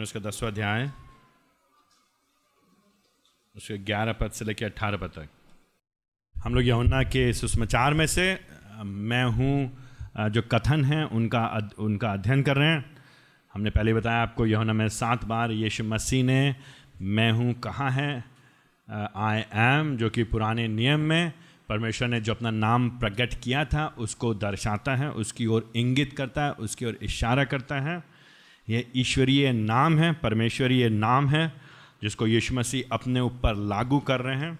यौन उसका दसवा अध्याय। उसके ग्यारह पद से लेकर अट्ठारह पद तक। हम लोग यमुना के सुषमाचार में से, मैं हूँ, जो कथन है, उनका उनका अध्ययन कर रहे हैं। हमने पहले बताया आपको यमुना में सात बार यीशु मसीह ने, मैं हूँ कहाँ है आई एम जो कि पुराने नियम में, परमेश्वर ने जो अपना नाम प्रकट किया था, उसको दर्शाता है, उसकी ओर इंगित करता है, उसकी ओर इशारा करता है। ये ईश्वरीय नाम है, परमेश्वरीय नाम है, जिसको यीशु मसीह अपने ऊपर लागू कर रहे हैं।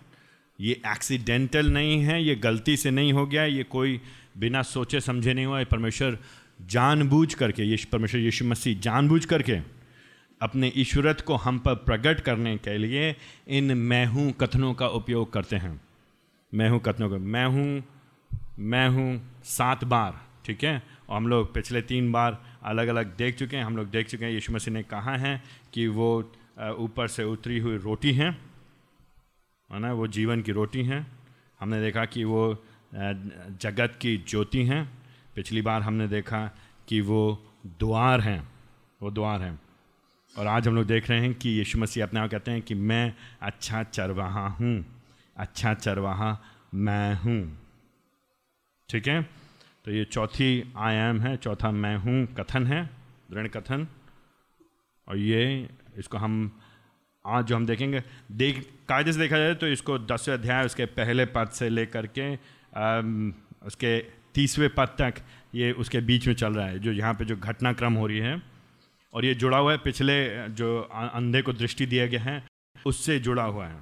ये एक्सीडेंटल नहीं है, ये गलती से नहीं हो गया, ये कोई बिना सोचे समझे नहीं हुआ, ये परमेश्वर जानबूझ करके, ये परमेश्वर यीशु मसीह जानबूझ करके अपने ईश्वरत को हम पर प्रकट करने के लिए इन मैं कथनों का उपयोग करते हैं। मैं हूँ कथनों का, मैं हूँ, मैं सात बार, ठीक है? और हम लोग पिछले तीन बार अलग अलग देख चुके हैं, हम लोग देख चुके हैं यीशु मसीह ने कहा है कि वो ऊपर से उतरी हुई रोटी हैं, है ना, वो जीवन की रोटी हैं। हमने देखा कि वो जगत की ज्योति हैं। पिछली बार हमने देखा कि वो द्वार हैं, वो द्वार हैं। और आज हम लोग देख रहे हैं कि यीशु मसीह अपने आप कहते हैं कि मैं अच्छा चरवाहा हूँ अच्छा चरवाहा मैं हूँ। ठीक है? तो ये चौथी आयाम है, चौथा मैं हूँ, कथन है, दृढ़ कथन। और ये, इसको हम, आज जो हम देखेंगे, देख, कायदे से देखा जाए तो इसको दसवें अध्याय, उसके पहले पद से लेकर के उसके तीसवें पद तक ये उसके बीच में चल रहा है, जो यहाँ पे जो घटनाक्रम हो रही है। और ये जुड़ा हुआ है, पिछले, जो अंधे को दृष्टि दिया गया है, उससे जुड़ा हुआ है।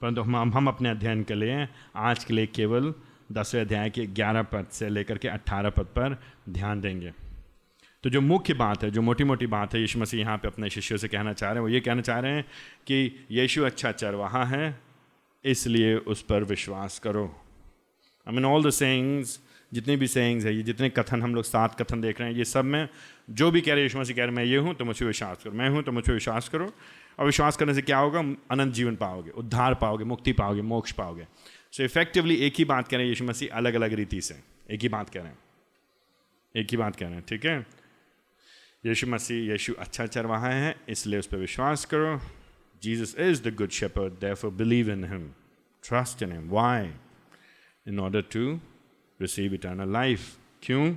परंतु हम हम अपने अध्ययन के लिए, आज के लिए केवल दसवें अध्याय के ग्यारह पद से लेकर के अट्ठारह पद पर ध्यान देंगे। तो जो मुख्य बात है, जो मोटी मोटी बात है, यीशु मसीह यहाँ पे अपने शिष्यों से कहना चाह रहे हैं, वो ये कहना चाह रहे हैं कि यीशु अच्छा चरवाहा है, इसलिए उस पर विश्वास करो। I mean all the sayings जितनी भी सेइंग्स है, ये जितने कथन हम लोग सात कथन देख रहे हैं, ये सब में जो भी कह रहे यीशु मसीह कह रहे मैं ये हूँ तो मुझे विश्वास करो, मैं हूँ तो मुझे विश्वास करो। और विश्वास करने से क्या होगा? अनंत जीवन पाओगे, उद्धार पाओगे, मुक्ति पाओगे, मोक्ष पाओगे। सो इफेक्टिवली एक ही बात कह रहे हैं यीशु मसीह अलग अलग रीति से। एक ही बात कह रहे हैं एक ही बात कह रहे हैं ठीक है? यीशु मसीह, यीशु अच्छा चरवाहा है, इसलिए उस पर विश्वास करो। Jesus is the good shepherd therefore believe in him trust in him why in order to receive eternal life क्यों?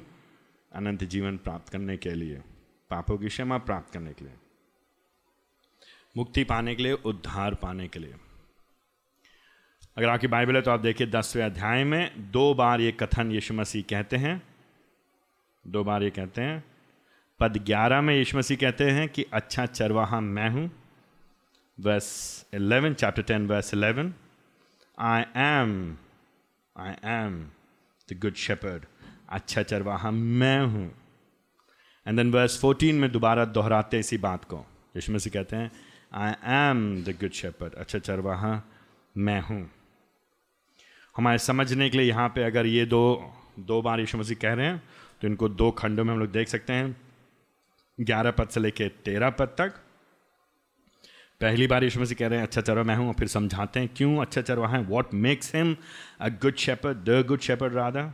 अनंत जीवन प्राप्त करने के लिए। पापों की क्षमा प्राप्त करने के लिए। मुक्ति पाने के लिए, उद्धार पाने के लिए। अगर आपकी बाइबल है तो आप देखिए दसवें अध्याय में दो बार ये कथन यीशु मसीह कहते हैं। दो बार ये कहते हैं। पद ग्यारह में यीशु मसीह कहते हैं कि अच्छा चरवाहा मैं हूँ। Verse eleven chapter ten verse eleven I am I am the good shepherd अच्छा चरवाहा मैं हूँ। एंड देन वर्स फोर्टीन में दोबारा दोहराते इसी बात को। यीशु मसीह कहते हैं I am the good shepherd अच्छा चरवाहा मैं हूँ। हमारे समझने के लिए यहाँ पे अगर ये दो दो बार यीशु मसीह कह रहे हैं तो इनको दो खंडों में हम लोग देख सकते हैं। ग्यारह पद से लेके तेरह पद तक। पहली बार यीशु मसीह कह रहे हैं अच्छा चरवा मैं हूँ फिर समझाते हैं क्यों अच्छा चरवा है। What makes him a good shepherd the good shepherd Radha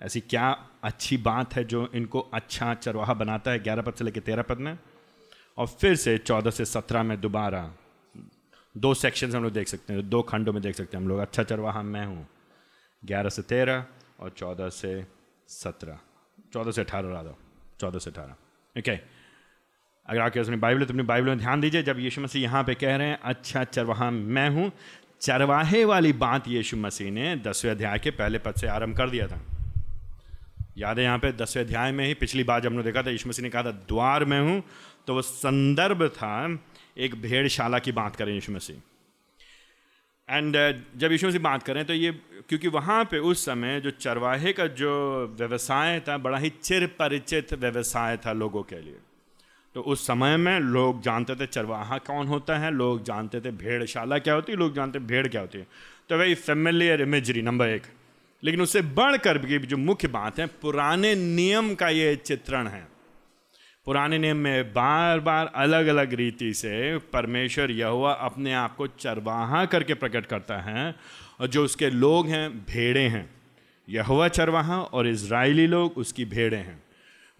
ऐसी क्या अच्छी बात है जो इनको अच्छा चरवाहा बनाता है ग्यारह पद से लेकर तेरह पद में? और फिर से चौदह से सत्रह में दोबारा। दो सेक्शन हम लोग देख सकते हैं, दो खंडों में देख सकते हैं हम लोग अच्छा चरवाहा, मैं हूँ। ग्यारह से तेरह और चौदह से सत्रह। चौदह से अठारह राधा चौदह से अठारह। ओके अगर आपके अपनी बाइबल तो अपनी बाइबल में ध्यान दीजिए, जब यीशु मसीह यहाँ पे कह रहे हैं अच्छा चरवाहा मैं हूँ। चरवाहे वाली बात यीशु मसीह ने दसवें अध्याय के पहले पद से आरंभ कर दिया था। याद है यहाँ पे दसवें अध्याय में ही पिछली बार जब हमने देखा था, यीशु मसीह ने कहा था, द्वार में हूँ। तो वो संदर्भ था एक भेड़शाला की बात करें यीशु मसीह। एंड uh, जब यीशु मसीह बात करें तो ये क्योंकि वहाँ पे उस समय जो चरवाहे का जो व्यवसाय था बड़ा ही चिर परिचित व्यवसाय था लोगों के लिए। तो उस समय में लोग जानते थे चरवाहा कौन होता है लोग जानते थे भेड़शाला क्या होती है लोग जानते भेड़ क्या होती है। तो वही फेमिलियर इमेजरी नंबर एक। लेकिन उससे बढ़कर भी जो मुख्य बात है पुराने नियम का ये चित्रण है। पुराने नियम में बार बार अलग अलग रीति से परमेश्वर यहुआ अपने आप को चरवाहा करके प्रकट करता है और जो उसके लोग हैं, भेड़े हैं। यहुआ चरवाहा और इसराइली लोग उसकी भेड़े हैं।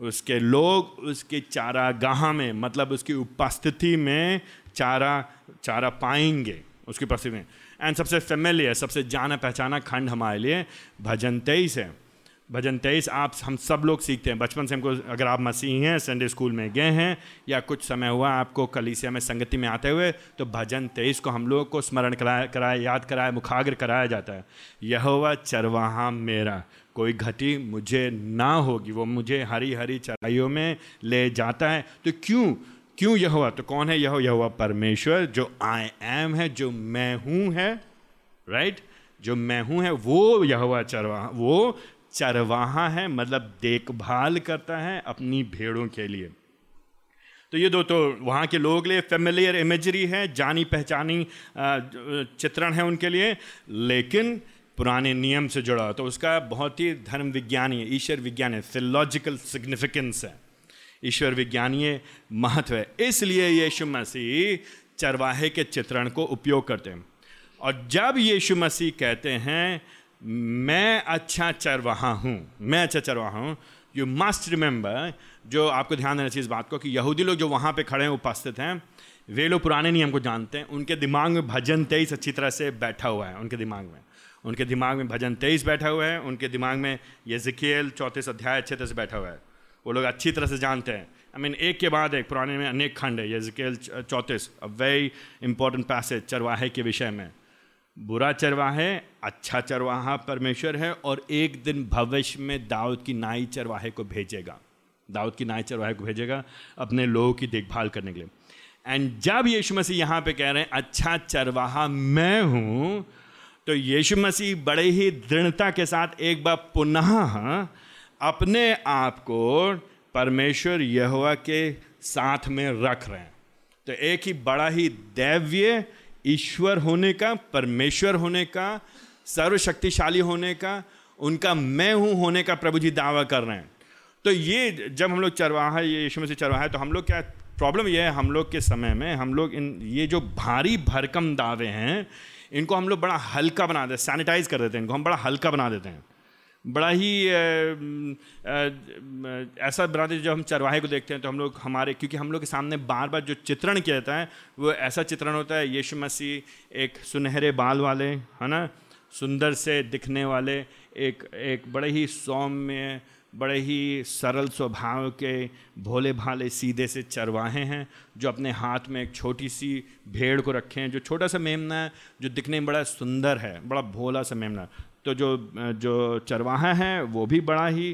उसके लोग उसके चारागाह में मतलब उसकी उपस्थिति में चारा चारा पाएँगे उसकी उपस्थिति में। एंड सबसे फेमिलियर सबसे जाना पहचाना खंड हमारे लिए भजन तेईस है। भजन तेईस, आप हम सब लोग सीखते हैं। बचपन से हमको, अगर आप मसीही हैं संडे स्कूल में गए हैं, या कुछ समय हुआ आपको कलीसिया में संगति में आते हुए तो भजन तेईस को हम लोग को स्मरण कराया कराया, याद कराया, मुखाग्र कराया जाता है। यह चरवाहा मेरा, कोई घटी मुझे ना होगी, वो मुझे हरी हरी चराइयों में ले जाता है। तो क्यों? क्यों यह हुआ तो कौन है यह यह परमेश्वर, जो आई एम है, जो मैं हूँ है राइट जो मैं हूँ है, वो यह चरवाहा वो चरवाहा है मतलब देखभाल करता है अपनी भेड़ों के लिए। तो ये दो तो वहाँ के लोगों के लिए फेमिलियर इमेजरी है, जानी पहचानी चित्रण है उनके लिए, लेकिन पुराने नियम से जुड़ा तो उसका बहुत ही धर्म विज्ञानी, ईश्वर विज्ञान है फिलोजिकल सिग्निफिकेंस है। ईश्वर विज्ञानीय महत्व है, इसलिए यीशु मसीह चरवाहे के चित्रण को उपयोग करते हैं। और जब यीशु मसीह कहते हैं मैं अच्छा चरवाहा हूँ, मैं अच्छा चरवाहा हूँ। यू मस्ट रिमेंबर जो आपको ध्यान देना चाहिए इस बात को कि यहूदी लोग जो वहाँ पे खड़े हैं, उपस्थित हैं, वे लोग पुराने नियम को जानते हैं। उनके दिमाग में भजन तेईस अच्छी तरह से बैठा हुआ है, उनके दिमाग में। उनके दिमाग में भजन तेईस बैठा हुआ है, उनके दिमाग में ये जिकेल चौंतीस अध्याय अच्छे तरह से बैठा हुआ है। वो लोग अच्छी तरह से जानते हैं। आई मीन एक के बाद एक, पुराने में अनेक खंड है ये जिकेल चौंतीस अ वेरी इंपॉर्टेंट पैसेज चरवाहे के विषय में। बुरा चरवाहे अच्छा चरवाहा परमेश्वर है और एक दिन भविष्य में दाऊद की नाई चरवाहे को भेजेगा। दाऊद की नाई चरवाहे को भेजेगा अपने लोगों की देखभाल करने के लिए। एंड जब यीशु मसीह यहाँ पे कह रहे हैं अच्छा चरवाहा मैं हूँ तो यीशु मसीह बड़े ही दृढ़ता के साथ एक बार पुनः अपने आप को परमेश्वर यहोवा के साथ में रख रहे हैं। तो एक ही बड़ा ही दैव्य ईश्वर होने का, परमेश्वर होने का, सर्वशक्तिशाली होने का, उनका मैं हूँ होने का प्रभु जी दावा कर रहे हैं। तो ये जब हम लोग चरवाहा, ये यीशु में से चरवाहा है तो हम लोग क्या प्रॉब्लम ये है, हम लोग के समय में, हम लोग इन, ये जो भारी भरकम दावे हैं, इनको हम लोग बड़ा हल्का बना देते हैं सैनिटाइज कर देते हैं इनको, हम बड़ा हल्का बना देते हैं। बड़ा ही ऐसा बना देते जब हम चरवाहे को देखते हैं तो हम लोग हमारे, क्योंकि हम लोग के सामने बार बार जो चित्रण किया जाता है, वो ऐसा चित्रण होता है, यीशु मसीह एक सुनहरे बाल वाले, है ना? सुंदर से दिखने वाले, एक एक बड़े ही सौम्य, बड़े ही सरल स्वभाव के भोले भाले सीधे से चरवाहे हैं, जो अपने हाथ में एक छोटी सी भेड़ को रखे हैं, जो छोटा सा मेमना है, जो दिखने में बड़ा सुंदर है, बड़ा भोला सा मेमना तो जो जो चरवाहा है, वो भी बड़ा ही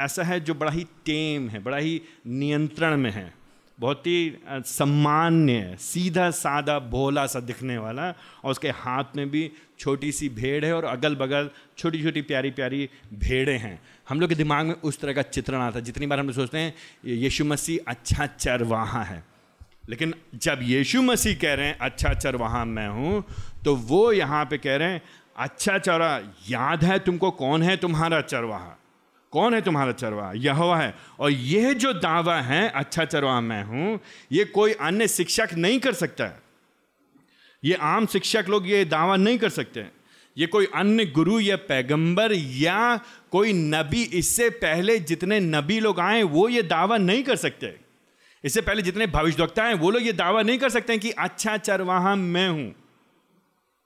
ऐसा है जो बड़ा ही टेम है, बड़ा ही नियंत्रण में है। बहुत ही सम्मान्य सीधा सादा भोला सा दिखने वाला, और उसके हाथ में भी छोटी सी भेड़ है, और अगल बगल छोटी छोटी प्यारी प्यारी भेड़ें हैं। हम लोग के दिमाग में उस तरह का चित्रण आता है, जितनी बार हम लोग सोचते हैं यीशु मसीह अच्छा चरवाहा है। लेकिन जब यीशु मसीह कह रहे हैं अच्छा चरवाहा मैं हूँ तो वो यहाँ पे कह रहे हैं अच्छा चरवा याद है तुमको कौन है तुम्हारा चरवाहा? कौन है तुम्हारा चरवाहा? यह है। और यह जो दावा है अच्छा चरवाहा मैं हूँ, ये कोई अन्य शिक्षक नहीं कर सकता। है ये आम शिक्षक लोग ये दावा नहीं कर सकते। ये कोई अन्य गुरु या पैगंबर या कोई नबी, इससे पहले जितने नबी लोग आए, वो ये दावा नहीं कर सकते। इससे पहले जितने भविष्यवक्ता हैं, वो लोग ये दावा नहीं कर सकते कि अच्छा चरवाहा मैं हूँ।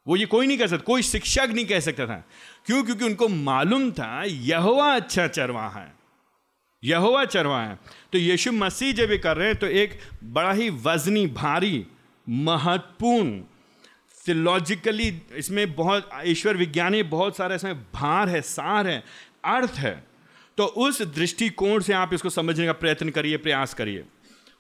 वो ये कोई नहीं कह सकता, कोई शिक्षक नहीं कह सकता था। क्यों? क्योंकि उनको मालूम था यहोवा अच्छा चरवा है। यहोवा चरवा है। तो यीशु मसीह जब ये कर रहे हैं तो एक बड़ा ही वजनी, भारी, महत्वपूर्ण थियोलॉजिकली इसमें बहुत, ईश्वर विज्ञानी बहुत सारे इसमें भार है, सार है, अर्थ है। तो उस दृष्टिकोण से आप इसको समझने का प्रयत्न करिए, प्रयास करिए।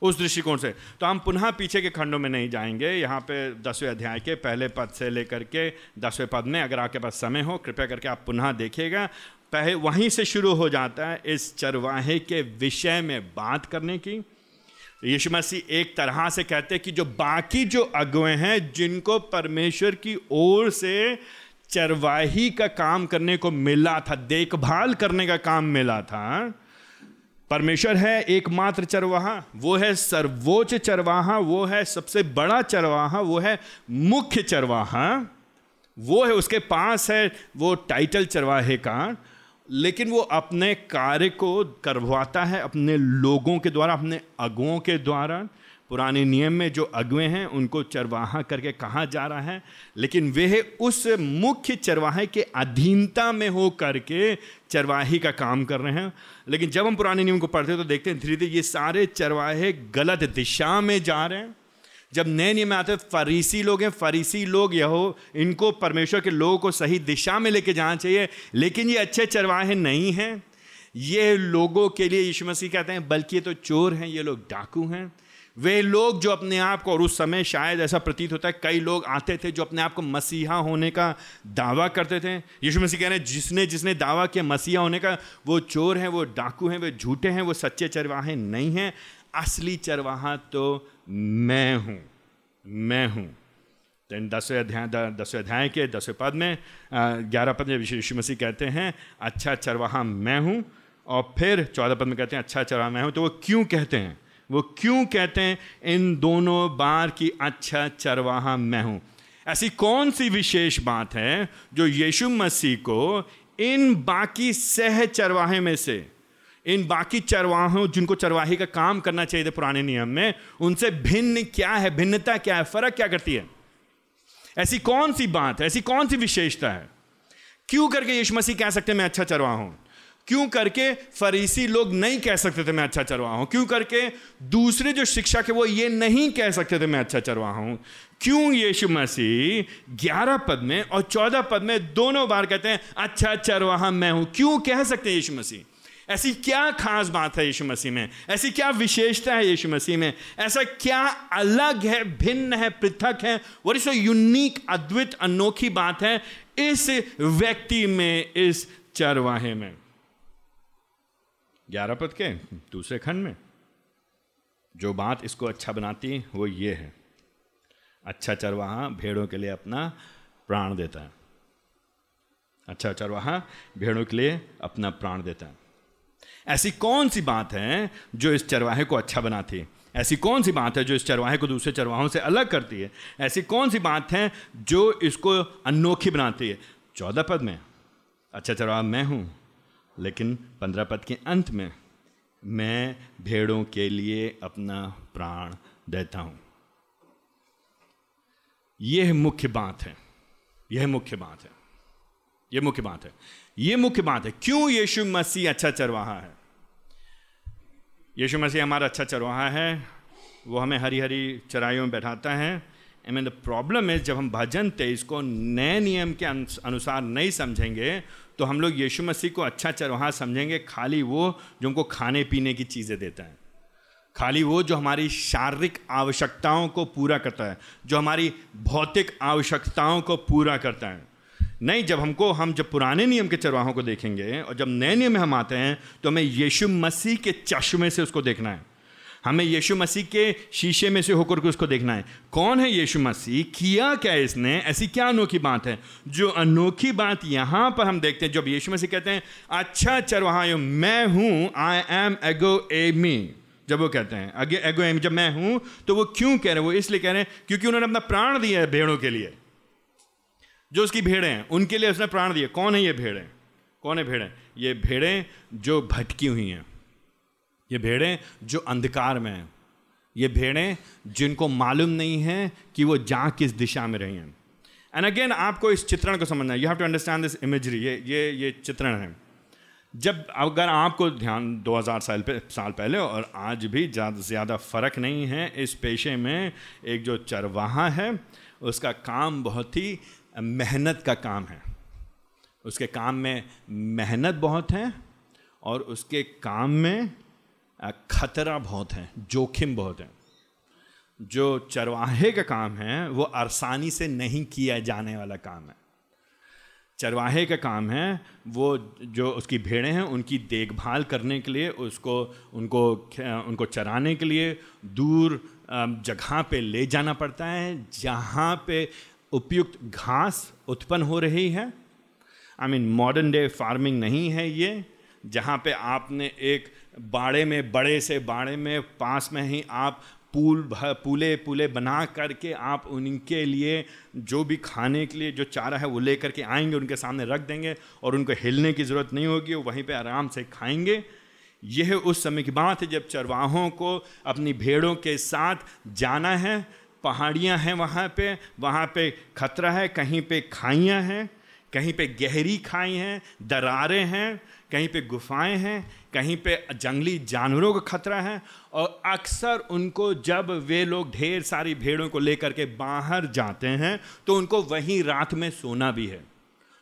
उस दृष्टिकोण से। तो हम पुनः पीछे के खंडों में नहीं जाएँगे। यहाँ पे दसवें अध्याय के पहले पद से लेकर के दसवें पद में अगर आपके पास समय हो, कृपया करके आप पुनः देखिएगा। पहले वहीं से शुरू हो जाता है इस चरवाहे के विषय में बात करने की। यीशु मसीह एक तरह से कहते हैं कि जो बाकी जो अगुए हैं, जिनको परमेश्वर की ओर से चरवाही का काम करने को मिला था, देखभाल करने का काम मिला था परमेश्वर है एकमात्र चरवाहा, वो है सर्वोच्च चरवाहा, वो है सबसे बड़ा चरवाहा, वो है मुख्य चरवाहा, वो है उसके पास है, वो टाइटल चरवाहे का, लेकिन वो अपने कार्य को करवाता है, अपने लोगों के द्वारा, अपने अगुओं के द्वारा पुराने नियम में जो अगुए हैं, उनको चरवाहा करके कहा जा रहा है, लेकिन वे उस मुख्य चरवाहे के अधीनता में हो करके चरवाही का काम कर रहे हैं। लेकिन जब हम पुराने नियम को पढ़ते हैं तो देखते हैं, धीरे धीरे ये सारे चरवाहे गलत दिशा में जा रहे हैं। जब नए नियम में आते हैं, फरीसी लोग हैं, फरीसी लोग यह हो, इनको परमेश्वर के लोगों को सही दिशा में लेके जाना चाहिए, लेकिन ये अच्छे चरवाहे नहीं हैं। ये लोगों के लिए, यीशु मसीह कहते हैं, बल्कि ये तो चोर हैं, ये लोग डाकू हैं। वे लोग जो अपने आप को, और उस समय शायद ऐसा प्रतीत होता है, कई लोग आते थे जो अपने आप को मसीहा होने का दावा करते थे। यीशु मसीह कह रहे हैं, जिसने जिसने दावा किया मसीहा होने का, वो चोर हैं, वो डाकू हैं, वे झूठे हैं, वो सच्चे चरवाहे नहीं हैं। असली चरवाहा तो मैं हूँ मैं हूँ। तो दसवें अध्याय दसवें अध्याय के, दसवें पद में ग्यारह पद में यीशु मसीह कहते हैं अच्छा चरवाहा मैं हूँ, और फिर चौदह पद में कहते हैं अच्छा चरवाहा मैं हूँ। तो वो क्यों कहते हैं? वो क्यों कहते हैं, इन दोनों बार की अच्छा चरवाहा मैं हूँ। ऐसी कौन सी विशेष बात है जो यीशु मसीह को इन बाकी सह चरवाहे में से, इन बाकी चरवाहों, जिनको चरवाही का काम करना चाहिए था पुराने नियम में, उनसे भिन्न क्या है, भिन्नता क्या है, फ़र्क क्या करती है? ऐसी कौन सी बात है, ऐसी कौन सी विशेषता है? क्यों करके यीशु मसीह कह सकते हैं, मैं अच्छा चरवाहा हूँ क्यों करके फरीसी लोग नहीं कह सकते थे मैं अच्छा चरवाहा हूँ? क्यों करके दूसरे जो शिक्षक है वो ये नहीं कह सकते थे मैं अच्छा चरवाहा हूँ? क्यों यीशु मसीह ग्यारह पद में और चौदह पद में दोनों बार कहते हैं अच्छा चरवाहा मैं हूँ क्यों कह सकते यीशु मसीह? ऐसी क्या खास बात है यीशु मसीह में? ऐसी क्या विशेषता है यीशु मसीह में? ऐसा क्या अलग है, भिन्न है, पृथक है? और इज़ यूनिक अद्वित, अनोखी बात है इस व्यक्ति में, इस चरवाहे में? ग्यारह पद के, दूसरे खंड में। जो बात इसको अच्छा बनाती, वो ये है। अच्छा चरवाहा भेड़ों के लिए अपना प्राण देता है। अच्छा चरवाहा भेड़ों के लिए अपना प्राण देता है। ऐसी कौन सी बात है जो इस चरवाहे को अच्छा बनाती? है ऐसी कौन सी बात है जो इस चरवाहे को दूसरे चरवाहों से अलग करती है? ऐसी कौन सी बात है जो इसको अनोखी बनाती है? चौदह पद में। अच्छा चरवाहा, मैं हूँ। लेकिन पंद्रह पद के अंत में मैं भेड़ों के लिए अपना प्राण देता हूँ। यह मुख्य बात है। यह मुख्य बात है। यह मुख्य बात है। यह मुख्य बात है। क्यों यीशु मसीह अच्छा चरवाहा है? यीशु मसीह हमारा अच्छा चरवाहा है। वो हमें हरी हरी चराइयों में बैठाता है। आई मीन द प्रॉब्लम है जब हम भजन तेईस को नए नियम के अनुसार नहीं समझेंगे तो हम लोग यीशु मसीह को अच्छा चरवाहा समझेंगे, खाली वो जो हमको खाने पीने की चीज़ें देता है। खाली वो जो हमारी शारीरिक आवश्यकताओं को पूरा करता है, जो हमारी भौतिक आवश्यकताओं को पूरा करता है। नहीं, जब हमको, हम जब पुराने नियम के चरवाहों को देखेंगे और जब नए नियम में हम आते हैं तो हमें यीशु मसीह के चश्मे से उसको देखना है। हमें यीशु मसीह के शीशे में से होकर के उसको देखना है। कौन है यीशु मसीह? किया क्या इसने? ऐसी क्या अनोखी बात है? जो अनोखी बात यहाँ पर हम देखते हैं, जब यीशु मसीह कहते हैं अच्छा चरवाहा मैं हूँ आई एम एगो ए मी जब वो कहते हैं, अगे एगो एम जब मैं हूँ तो वो क्यों कह रहे हैं? वो इसलिए कह रहे हैं, क्योंकि उन्होंने अपना प्राण दिया है भेड़ों के लिए। जो उसकी भेड़ें हैं, उनके लिए उसने प्राण दिया। कौन है ये भेड़ें? कौन है भेड़ें? ये भेड़ें जो भटकी हुई हैं। ये भेड़ें जो अंधकार में हैं। ये भेड़ें जिनको मालूम नहीं है कि वो जा किस दिशा में रही हैं। एंड अगेन आपको इस चित्रण को समझना है। You have to understand this imagery ये ये ये चित्रण है। जब, अगर आपको ध्यान 2000 साल पे, साल पहले और आज भी ज़्यादा ज़्यादा फ़र्क नहीं है, इस पेशे में एक जो चरवाहा है, उसका काम बहुत ही मेहनत का काम है। उसके काम में मेहनत बहुत है और उसके काम में खतरा बहुत है, जोखिम बहुत है। जो चरवाहे का काम है, वो आसानी से नहीं किया जाने वाला काम है। चरवाहे का काम है, वो जो उसकी भेड़ें हैं, उनकी देखभाल करने के लिए, उसको, उनको उनको चराने के लिए दूर जगह पे ले जाना पड़ता है, जहाँ पे उपयुक्त घास उत्पन्न हो रही है। I mean modern day farming नहीं है ये, जहाँ पे आपने एक बाड़े में, बड़े से बाड़े में, पास में ही आप पूल पूले पूले बना करके आप उनके लिए जो भी खाने के लिए जो चारा है वो ले करके आएँगे, उनके सामने रख देंगे और उनको हिलने की ज़रूरत नहीं होगी, वो वहीं पे आराम से खाएँगे। यह उस समय की बात है जब चरवाहों को अपनी भेड़ों के साथ जाना है, पहाड़ियाँ हैं वहाँ पे वहाँ पे खतरा है, कहीं पे खाइयाँ हैं, कहीं पे गहरी खाई हैं, दरारें हैं, कहीं पे गुफाएँ हैं कहीं पे जंगली जानवरों का खतरा है और अक्सर उनको जब वे लोग ढेर सारी भेड़ों को लेकर के बाहर जाते हैं तो उनको वहीं रात में सोना भी है।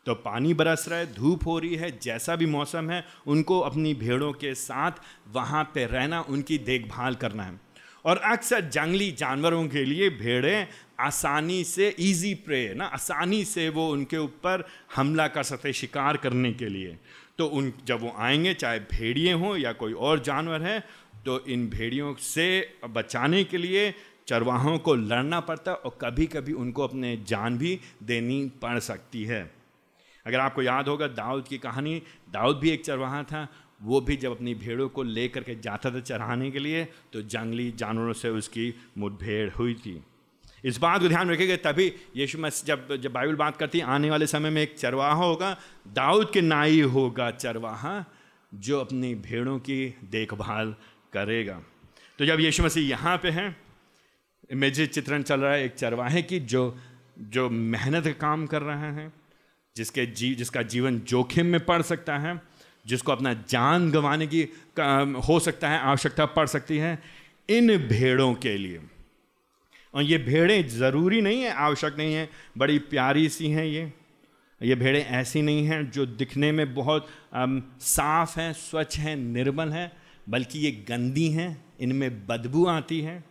तो पानी बरस रहा है, धूप हो रही है, जैसा भी मौसम है, उनको अपनी भेड़ों के साथ वहाँ पे रहना, उनकी देखभाल करना है। और अक्सर जंगली जानवरों के लिए भेड़ें आसानी से इजी प्रे ना, आसानी से वो उनके ऊपर हमला कर सकते शिकार करने के लिए। तो उन, जब वो आएँगे, चाहे भेड़िए हों या कोई और जानवर है तो इन भेड़ियों से बचाने के लिए चरवाहों को लड़ना पड़ता है और कभी कभी उनको अपने जान भी देनी पड़ सकती है। अगर आपको याद होगा दाऊद की कहानी, दाऊद भी एक चरवाहा था, वो भी जब अपनी भेड़ों को लेकर के जाता था चराने के लिए तो जंगली जानवरों से उसकी मुठभेड़ हुई थी। इस बात को ध्यान रखेंगे, तभी यीशु मसीह जब जब बाइबल बात करती है, आने वाले समय में एक चरवाहा होगा, दाऊद के नाई होगा चरवाहा, जो अपनी भेड़ों की देखभाल करेगा। तो जब यीशु मसीह यहाँ पे हैं, इमेज चित्रण चल रहा है एक चरवाहे की, जो जो मेहनत का काम कर रहे हैं, जिसके जी, जिसका जीवन जोखिम में पड़ सकता है, जिसको अपना जान गंवाने की हो सकता है, आवश्यकता पड़ सकती है, इन भेड़ों के लिए। और ये भेड़ें ज़रूरी नहीं है, आवश्यक नहीं है, बड़ी प्यारी सी हैं ये। ये भेड़ें ऐसी नहीं हैं जो दिखने में बहुत साफ़ हैं, स्वच्छ हैं, निर्मल हैं, बल्कि ये गंदी हैं, इनमें बदबू आती है।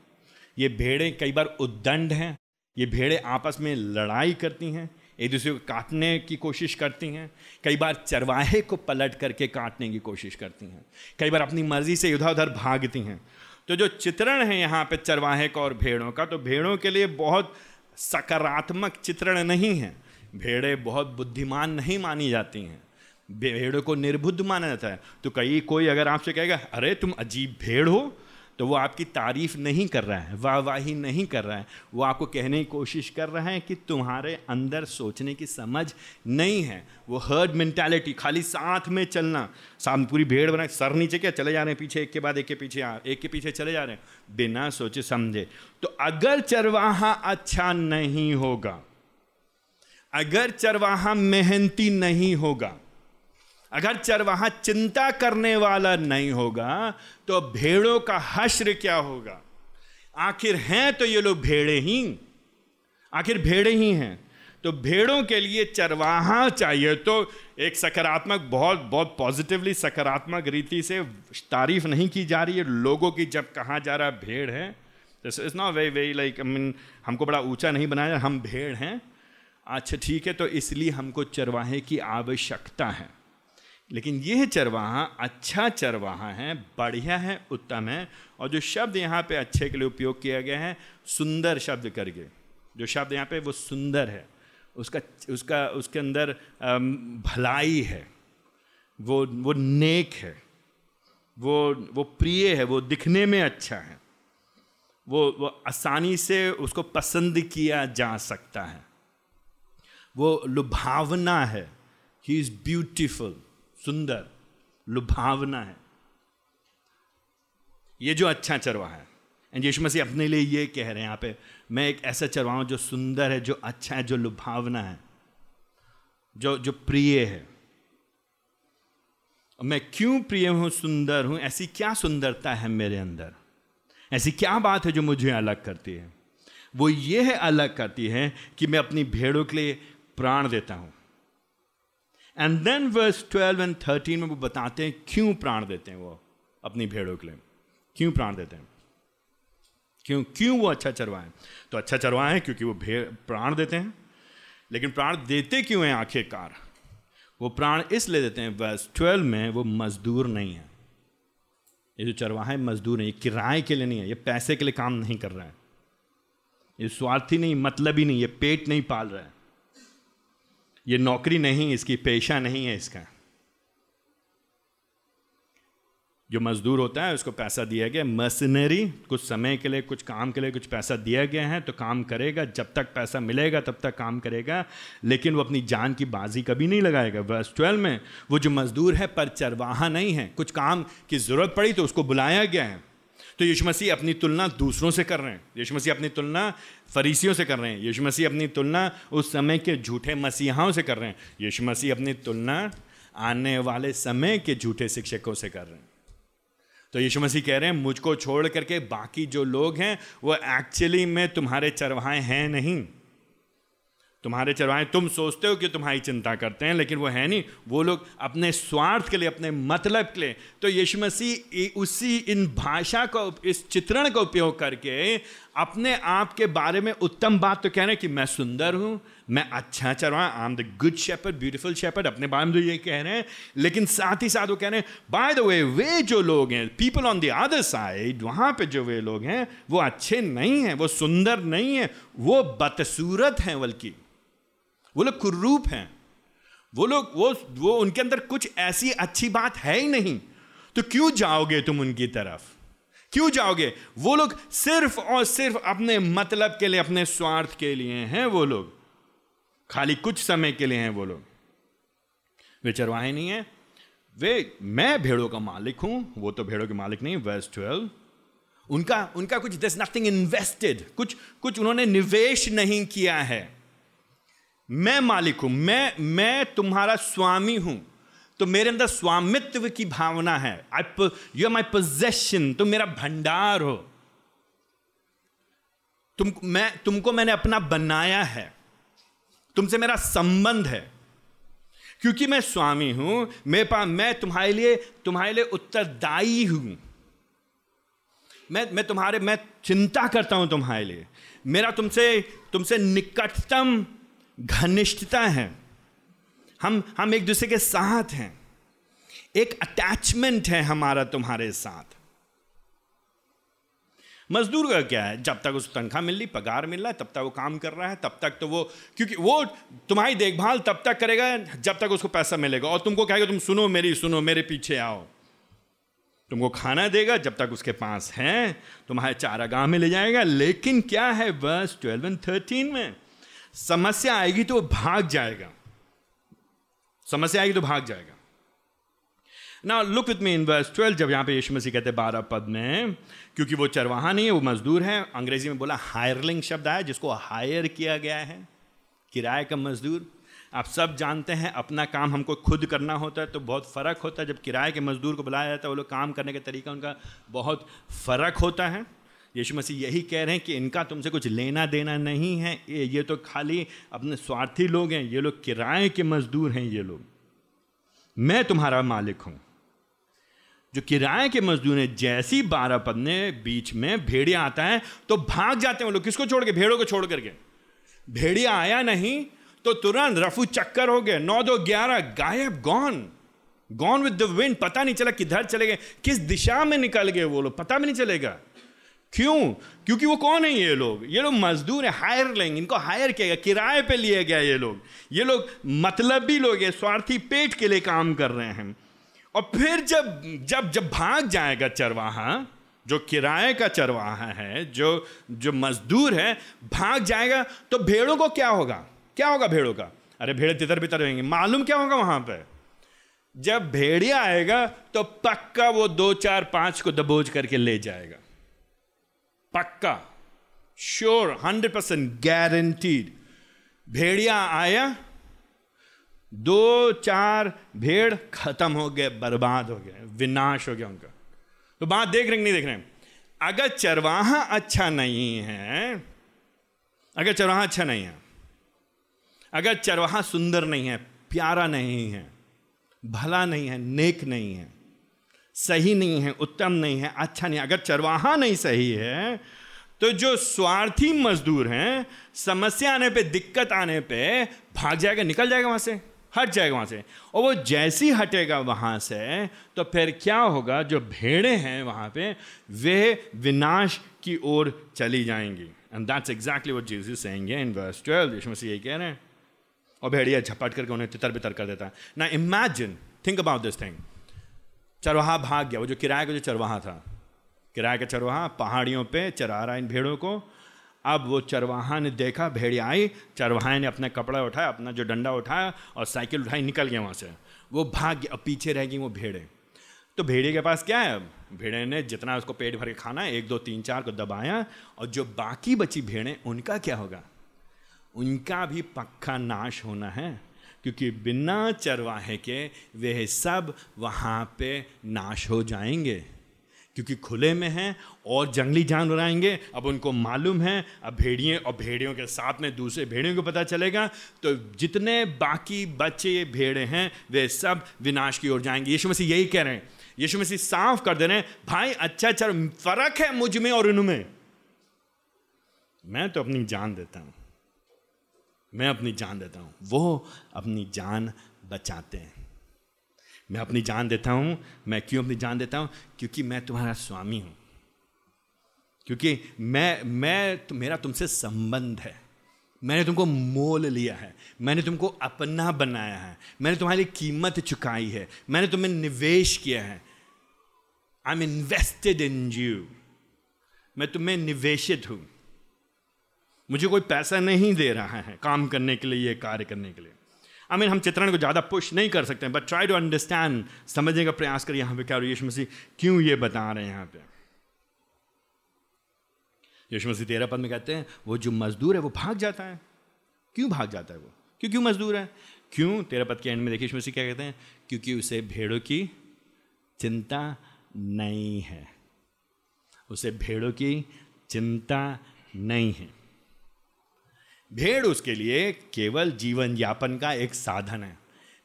ये भेड़ें कई बार उद्दंड हैं, ये भेड़ें आपस में लड़ाई करती हैं, एक दूसरे को काटने की कोशिश करती हैं, कई बार चरवाहे को पलट करके काटने की कोशिश करती हैं, कई बार अपनी मर्ज़ी से इधर उधर भागती हैं। तो जो चित्रण है यहाँ पे चरवाहे का और भेड़ों का तो भेड़ों के लिए बहुत सकारात्मक चित्रण नहीं है। भेड़ें बहुत बुद्धिमान नहीं मानी जाती हैं। भेड़ों को निर्बुद्ध माना जाता है। तो कई, कोई अगर आपसे कहेगा, अरे, तुम अजीब भेड़ हो तो वो आपकी तारीफ़ नहीं कर रहा है वाह वाहवाही नहीं कर रहा है। वो आपको कहने की कोशिश कर रहा है कि तुम्हारे अंदर सोचने की समझ नहीं है। वो हर्ड मेंटालिटी खाली साथ में चलना। साथ पूरी भीड़ बना, सर नीचे क्या, चले जा रहे हैं, पीछे एक के बाद एक के पीछे आ एक के पीछे चले जा रहे हैं। बिना सोचे समझे। तो अगर चरवाहा अच्छा नहीं होगा, अगर चरवाहा मेहनती नहीं होगा अगर चरवाहा चिंता करने वाला नहीं होगा तो भेड़ों का हश्र क्या होगा? आखिर हैं तो ये लोग भेड़े ही। आखिर भेड़े ही हैं। तो भेड़ों के लिए चरवाहा चाहिए। तो एक सकारात्मक, बहुत बहुत पॉजिटिवली सकारात्मक रीति से तारीफ़ नहीं की जा रही है। लोगों की जब कहा जा रहा भेड़ है this is not very very like I mean हमको बड़ा ऊँचा नहीं बनाया, हम भेड़ हैं। अच्छा ठीक है तो इसलिए हमको चरवाहे की आवश्यकता है। लेकिन यह चरवाहा अच्छा चरवाहा है, बढ़िया है, उत्तम है। और जो शब्द यहाँ पे अच्छे के लिए उपयोग किया गया है, सुंदर शब्द करके। जो शब्द यहाँ पे वो सुंदर है। उसका उसका, उसके अंदर भलाई है। वो वो नेक है। वो वो प्रिय है। वो दिखने में अच्छा है। वो वो आसानी से उसको पसंद किया जा सकता है। वो लुभावना है। ही इज़ ब्यूटिफुल सुंदर, लुभावना है। ये जो अच्छा चरवाहा है, एंड यीशु मसीह अपने लिए ये कह रहे हैं, यहाँ पे, मैं एक ऐसा चरवा हूँ जो सुंदर है, जो अच्छा है, जो लुभावना है, जो जो प्रिय है। मैं क्यों प्रिय हूँ, सुंदर हूँ? ऐसी क्या सुंदरता है मेरे अंदर? ऐसी क्या बात है जो मुझे अलग करती है? वो ये है अलग करती है कि मैं अपनी भेड़ों के लिए प्राण देता हूँ। And then verse twelve and thirteen में वो बताते हैं, क्यों प्राण देते हैं वो अपनी भेड़ों के लिए? क्यों प्राण देते हैं? क्यों क्यों वो अच्छा चरवाएँ तो अच्छा चरवाएँ क्योंकि वो भेड़, प्राण देते हैं। लेकिन प्राण देते क्यों हैं आखिरकार? वो प्राण इसलिए देते हैं वर्स ट्वेल्व में वो मजदूर नहीं है। ये जो चरवाहा मजदूर है, ये किराए के लिए नहीं है, ये पैसे के लिए काम नहीं कर रहा है। ये स्वार्थी नहीं मतलब ही नहीं, ये पेट नहीं पाल रहा है। ये नौकरी नहीं, इसकी पेशा नहीं है इसका। जो मजदूर होता है, उसको पैसा दिया गया। मशीनरी कुछ समय के लिए, कुछ काम के लिए कुछ पैसा दिया गया है तो काम करेगा। जब तक पैसा मिलेगा, तब तक काम करेगा। लेकिन वो अपनी जान की बाजी कभी नहीं लगाएगा। वर्ष ट्वेल्व में वो जो मजदूर है, पर चरवाहा नहीं है। कुछ काम की ज़रूरत पड़ी तो उसको बुलाया गया है। तो यीशु मसीह अपनी तुलना दूसरों से कर रहे हैं। यीशु मसीह अपनी तुलना फरीसियों से कर रहे हैं। यीशु मसीह अपनी तुलना उस समय के झूठे मसीहाओं से कर रहे हैं। यीशु मसीह अपनी तुलना आने वाले समय के झूठे शिक्षकों से कर रहे हैं। तो यीशु मसीह कह रहे हैं, मुझको छोड़ करके बाकी जो लोग हैं, वो एक्चुअली में तुम्हारे चरवाहे हैं नहीं। तुम्हारे चरवाहे, तुम सोचते हो कि तुम्हारी चिंता करते हैं, लेकिन वो है नहीं। वो लोग अपने स्वार्थ के लिए, अपने मतलब के लिए। तो यीशु मसीह उसी इन भाषा का इस चित्रण का उपयोग करके अपने आप के बारे में उत्तम बात तो कह रहे हैं कि मैं सुंदर हूँ, मैं अच्छा चरवा I am the good shepherd beautiful shepherd अपने बारे में तो ये कह रहे हैं, लेकिन साथ ही साथ वो कह रहे हैं बाय द वे वे जो लोग हैं people on the other side वहाँ पे जो वे लोग हैं, वो अच्छे नहीं हैं, वो सुंदर नहीं हैं, वो बदसूरत हैं बल्कि, वो लोग कुरूप हैं, वो लोग, वो वो उनके अंदर कुछ ऐसी अच्छी बात है ही नहीं तो क्यों जाओगे तुम उनकी तरफ़? क्यों जाओगे? वो लोग सिर्फ़ और सिर्फ़ अपने मतलब के लिए, अपने स्वार्थ के लिए हैं वो लोग। खाली कुछ समय के लिए हैं वो लोग। वे चरवाहे नहीं है। वे, मैं भेड़ों का मालिक हूँ। वो तो भेड़ों के मालिक नहीं वर्स ट्वेल्व उनका उनका कुछ दस नथिंग इन्वेस्टेड कुछ कुछ उन्होंने निवेश नहीं किया है। मैं मालिक हूँ। मैं मैं तुम्हारा स्वामी हूँ। तो मेरे अंदर स्वामित्व की भावना है। I you are my possession तुम मेरा भंडार हो। तुम, मैं, तुमको मैंने अपना बनाया है। तुमसे मेरा संबंध है। क्योंकि मैं स्वामी हूँ मेरे पास मैं तुम्हारे लिए तुम्हारे लिए उत्तरदायी हूँ। मैं मैं तुम्हारे, मैं चिंता करता हूँ तुम्हारे लिए। मेरा तुमसे तुमसे निकटतम घनिष्ठता है। हम हम एक दूसरे के साथ हैं। एक अटैचमेंट है हमारा तुम्हारे साथ। मजदूर का क्या है? जब तक उस तनख्वाह मिल रही, पगार मिल रहा है, तब तक वो काम कर रहा है, तब तक तो वो, क्योंकि वो तुम्हारी देखभाल तब तक करेगा जब तक उसको पैसा मिलेगा। और तुमको कहेगा, तुम सुनो मेरी, सुनो मेरे पीछे आओ। तुमको खाना देगा जब तक उसके पास है, तुम्हारे चारागाह में ले जाएगा। लेकिन क्या है बस ट्वेल्व एंड थर्टीन में? समस्या आएगी तो वो भाग जाएगा। समस्या आएगी तो भाग जाएगा। ना look with me in verse twelve जब यहाँ पे यीशु मसीह कहते बारह पद में, क्योंकि वो चरवाहा नहीं है, वो मजदूर है। अंग्रेज़ी में बोला हायरलिंग शब्द आया, जिसको हायर किया गया है। किराए का मजदूर। आप सब जानते हैं, अपना काम हमको खुद करना होता है तो बहुत फ़र्क होता है। जब किराए के मजदूर को बुलाया जाता है, वो लोग काम करने का तरीका उनका बहुत फ़र्क होता है। यीशु मसीह यही कह रहे हैं कि इनका तुमसे कुछ लेना देना नहीं है। ये तो खाली अपने स्वार्थी लोग हैं, ये लोग किराए के मजदूर हैं ये लोग। मैं तुम्हारा मालिक हूँ। जो किराए के मजदूर हैं, जैसी बारह पन्ने बीच में भेड़िया आता है तो भाग जाते हैं वो लोग। किसको छोड़ के? भेड़ों को छोड़ करके। भेड़िया आया नहीं तो तुरंत रफू चक्कर हो गए। नौ दो ग्यारह, गायब gone gone with the wind पता नहीं चला किधर चले गए। किस दिशा में निकल गए वो लोग? पता भी नहीं चलेगा। क्यों? क्योंकि वो कौन है ये लोग? ये लोग मजदूर है हायर लेंगे। इनको हायर किया गया, किराए पे लिए गया ये लोग। ये लोग मतलबी लोग हैं, स्वार्थी पेट के लिए काम कर रहे हैं। और फिर जब जब जब भाग जाएगा चरवाहा, जो किराए का चरवाहा है, जो जो मजदूर है, भाग जाएगा तो भेड़ों को क्या होगा? क्या होगा भेड़ों का? अरे भेड़ तितर बितर रहेंगे मालूम क्या होगा वहाँ पर जब भेड़िया आएगा तो पक्का वो दो चार पाँच को दबोच करके ले जाएगा। पक्का। श्योर हंड्रेड परसेंट गारंटीड भेड़िया आया, दो चार भेड़ खत्म हो गए, बर्बाद हो गए, विनाश हो गया उनका। तो बात देख रहे नहीं देख रहे अगर चरवाहा अच्छा नहीं है, अगर चरवाहा अच्छा नहीं है, अगर चरवाहा सुंदर नहीं है, प्यारा नहीं है, भला नहीं है, नेक नहीं है सही नहीं है, उत्तम नहीं है अच्छा नहीं, अगर चरवाहा नहीं सही है तो जो स्वार्थी मजदूर हैं, समस्या आने पे, दिक्कत आने पे, भाग जाएगा, निकल जाएगा वहाँ से, हट जाएगा वहाँ से। और वो जैसी हटेगा वहाँ से तो फिर क्या होगा, जो भेड़े हैं वहाँ पे, वे विनाश की ओर चली जाएँगी। And that's exactly what Jesus saying in verse 12 यीशु यही कह रहे हैं। और भेड़िया झपट करके उन्हें तितर बितर कर देता है। ना imagine think about this thing चरवाहा भाग गया, वो जो किराए का जो चरवाहा था। किराए का चरवाहा, पहाड़ियों पे चरा रहा इन भेड़ों को। अब वो चरवाहा ने देखा, भेड़िया आई, चरवाहा ने अपना कपड़ा उठाया, अपना जो डंडा उठाया और साइकिल उठाई, निकल गया वहाँ से। वो भाग गया, अब पीछे रह गई वो भेड़े। तो भेड़े के पास क्या है? भेड़े ने जितना उसको पेट भर के खाना है एक, दो, तीन, चार को दबाया और जो बाकी बची भेड़ें, उनका क्या होगा? उनका भी पक्का नाश होना है। क्योंकि बिना चरवाहे के वे सब वहाँ पे नाश हो जाएँगे। क्योंकि खुले में हैं और जंगली जानवर आएँगे। अब उनको मालूम है, अब भेड़िए और भेड़ियों के साथ में दूसरे भेड़ियों को पता चलेगा। तो जितने बाकी बचे भेड़े हैं, वे सब विनाश की ओर जाएँगे। यीशु मसीह यही कह रहे हैं। यीशु मसीह साफ़ कर दे रहे हैं, भाई अच्छा अच्छा फ़र्क है मुझमें और उनमें। मैं तो अपनी जान देता हूँ। मैं अपनी जान देता हूँ। वो अपनी जान बचाते हैं। मैं अपनी जान देता हूँ। मैं क्यों अपनी जान देता हूँ? क्योंकि मैं तुम्हारा स्वामी हूँ। क्योंकि मैं मैं तो मेरा तुमसे संबंध है। मैंने तुमको मोल लिया है। मैंने तुमको अपना बनाया है। मैंने तुम्हारे कीमत चुकाई है। मैंने तुम्हें निवेश किया है। I am invested in you मैं तुम्हें निवेशित हूँ। मुझे कोई पैसा नहीं दे रहा है काम करने के लिए, ये कार्य करने के लिए। आई मीन हम चित्रण को ज़्यादा पुश नहीं कर सकते बट ट्राई टू अंडरस्टैंड समझने का प्रयास करिए यहाँ पे, क्या यीशु मसीह क्यों ये बता रहे हैं यहाँ पे? यीशु मसीह तेरह पद में कहते हैं, वो जो मजदूर है, वो भाग जाता है। क्यों भाग जाता है वो? क्यों क्यों मजदूर है? क्यों? तेरह पद के एंड में देखिए, यीशु मसीह क्या कहते हैं? क्योंकि उसे भेड़ों की चिंता नहीं है। उसे भेड़ों की चिंता नहीं है। भेड़ उसके लिए केवल जीवन यापन का एक साधन है।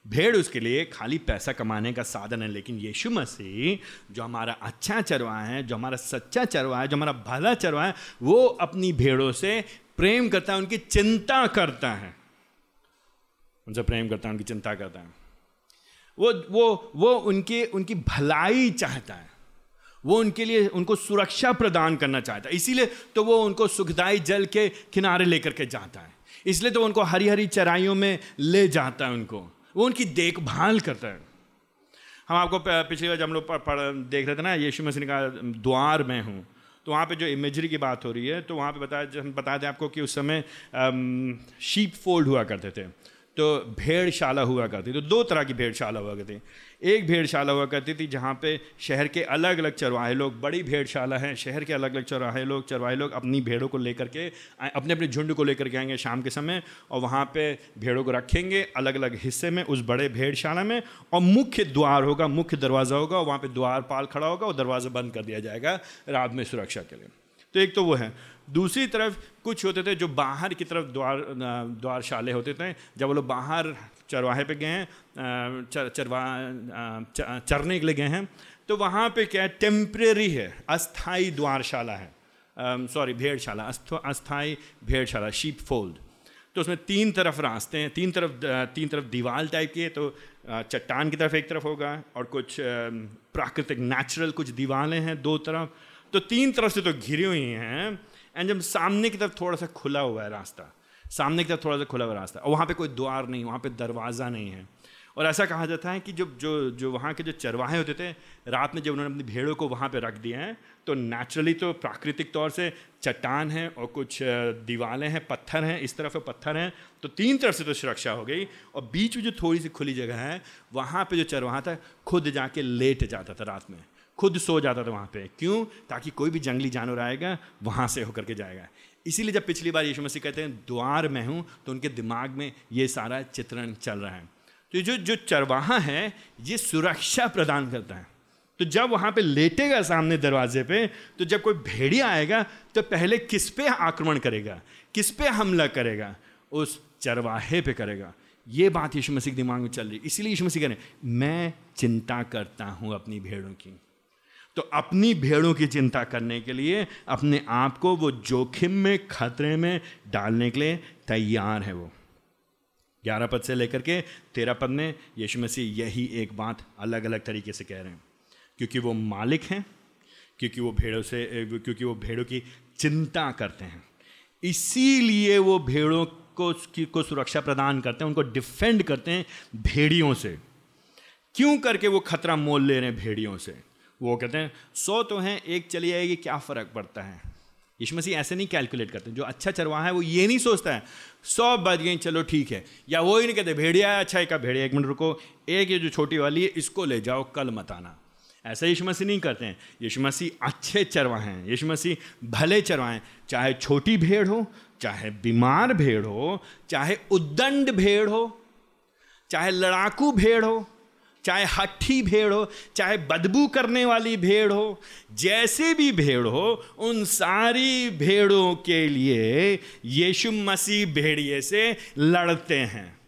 भेड़ उसके लिए खाली पैसा कमाने का साधन है, लेकिन यीशु मसीह जो हमारा अच्छा चरवा है, जो हमारा सच्चा चरवा है, जो हमारा भला चरवा है, वो अपनी भेड़ों से प्रेम करता है, उनकी चिंता करता है। उनसे प्रेम करता है, उनकी चिंता करता है। वो वो वो उनके, उनकी भलाई चाहता है। वो उनके लिए उनको सुरक्षा प्रदान करना चाहता है। इसीलिए तो वो उनको सुखदाई जल के किनारे लेकर के जाता है। इसलिए तो उनको हरी हरी चराइयों में ले जाता है उनको। वो उनकी देखभाल करता है। हम आपको पिछली बार जब हम लोग देख रहे थे ना, यीशु मसीह का द्वार में हूँ तो वहाँ पे जो इमेजरी की बात हो रही है तो वहाँ पे बताया हम बताते आपको कि उस समय शीप फोल्ड हुआ करते थे। तो भेड़शाला हुआ करती तो दो तरह की भेड़शाला हुआ करती एक भेड़शाला हुआ करती थी जहाँ पे शहर के अलग अलग चरवाहे लोग, बड़ी भेड़शाला हैं, शहर के अलग अलग चरवाहे लोग चरवाहे लोग अपनी भेड़ों को लेकर के, अपने अपने झुंड को लेकर के आएँगे शाम के समय, और वहाँ पे भेड़ों को रखेंगे अलग अलग हिस्से में, उस बड़े भेड़शाला में, और मुख्य द्वार होगा, मुख्य दरवाज़ा होगा वहाँ पर द्वार पाल खड़ा होगा, और दरवाज़ा बंद कर दिया जाएगा रात में सुरक्षा के लिए। तो एक तो वो है। दूसरी तरफ़ कुछ होते थे जो बाहर की तरफ़ द्वार द्वारशाले होते थे। जब वो लोग बाहर चरवाहे पे गए हैं चर, चरवा चरने के लिए गए हैं तो वहाँ पे क्या है टेम्परेरी है अस्थाई द्वारशाला है। सॉरी भेड़शाला अस्थाई भेड़शाला शीप फोल्ड तो उसमें तीन तरफ़ रास्ते हैं तीन तरफ़ तीन तरफ़ दीवार टाइप की है तो चट्टान की तरफ़ एक तरफ़ होगा और कुछ प्राकृतिक नेचुरल कुछ दीवारें हैं दो तरफ़। तो तीन तरफ़ से तो घिरी हुई हैं एंड जब सामने की तरफ़ थोड़ा सा खुला हुआ है रास्ता, सामने की तरफ़ थोड़ा सा खुला हुआ रास्ता, और वहाँ पे कोई द्वार नहीं, वहाँ पे दरवाज़ा नहीं है। और ऐसा कहा जाता है कि जब जो जो वहाँ के जो चरवाहे होते थे, रात में जब उन्होंने अपनी भेड़ों को वहाँ पे रख दिए हैं तो नेचुरली तो प्राकृतिक तौर से चट्टान है और कुछ दीवारें हैं, पत्थर हैं, इस तरफ़ पत्थर हैं तो तीन तरफ़ से तो सुरक्षा हो गई, और बीच में जो थोड़ी सी खुली जगह है, वहाँ पे जो चरवाहा था, खुद जाके लेट जाता था रात में। खुद सो जाता था वहाँ पे। क्यों? ताकि कोई भी जंगली जानवर आएगा, वहाँ से होकर के जाएगा। इसीलिए जब पिछली बार यीशु मसीह कहते हैं द्वार में हूँ तो उनके दिमाग में ये सारा चित्रण चल रहा है। तो जो जो चरवाहा है, ये सुरक्षा प्रदान करता है। तो जब वहाँ पे लेटेगा सामने दरवाजे पे तो जब कोई भेड़िया आएगा तो पहले किस पे आक्रमण करेगा? किस पे हमला करेगा? उस चरवाहे पे करेगा। ये बात यीशु मसीह के दिमाग में चल रही है। इसीलिए यीशु मसीह कह रहे हैं, मैं चिंता करता हूँ अपनी भेड़ों की। तो अपनी भेड़ों की चिंता करने के लिए अपने आप को वो जोखिम में, खतरे में डालने के लिए तैयार है वो। ग्यारह पद से लेकर के तेरह पद में यीशु मसीह यही एक बात अलग अलग तरीके से कह रहे हैं। क्योंकि वो मालिक हैं, क्योंकि वो भेड़ों से, क्योंकि वो भेड़ों की चिंता करते हैं। इसीलिए वो भेड़ों को की, को सुरक्षा प्रदान करते हैं, उनको डिफेंड करते हैं भेड़ियों से। क्यों करके वो खतरा मोल ले रहे हैं भेड़ियों से? वो कहते हैं, सौ तो हैं, एक चली जाएगी क्या फ़र्क पड़ता है? यीशु मसीह ऐसे नहीं कैलकुलेट करते, जो अच्छा चरवाहा है, वो ये नहीं सोचता है, सौ बज गई, चलो ठीक है। या वो ही नहीं कहते, भेड़िया अच्छा एक भेड़िया, एक मिनट रुको, एक ये जो छोटी वाली है, इसको ले जाओ, कल मत आना। ऐसा यीशु मसीह नहीं करते हैं। यीशु मसीह अच्छे चरवाहे हैं, यीशु मसीह भले चरवाहे चाहे छोटी भेड़ हो, चाहे बीमार भेड़ हो, चाहे उद्दंड भेड़ हो, चाहे लड़ाकू भेड़ हो चाहे हट्ठी भेड़ हो, चाहे बदबू करने वाली भेड़ हो, जैसे भी भेड़ हो, उन सारी भेड़ों के लिए यीशु मसीह भेड़िए से लड़ते हैं।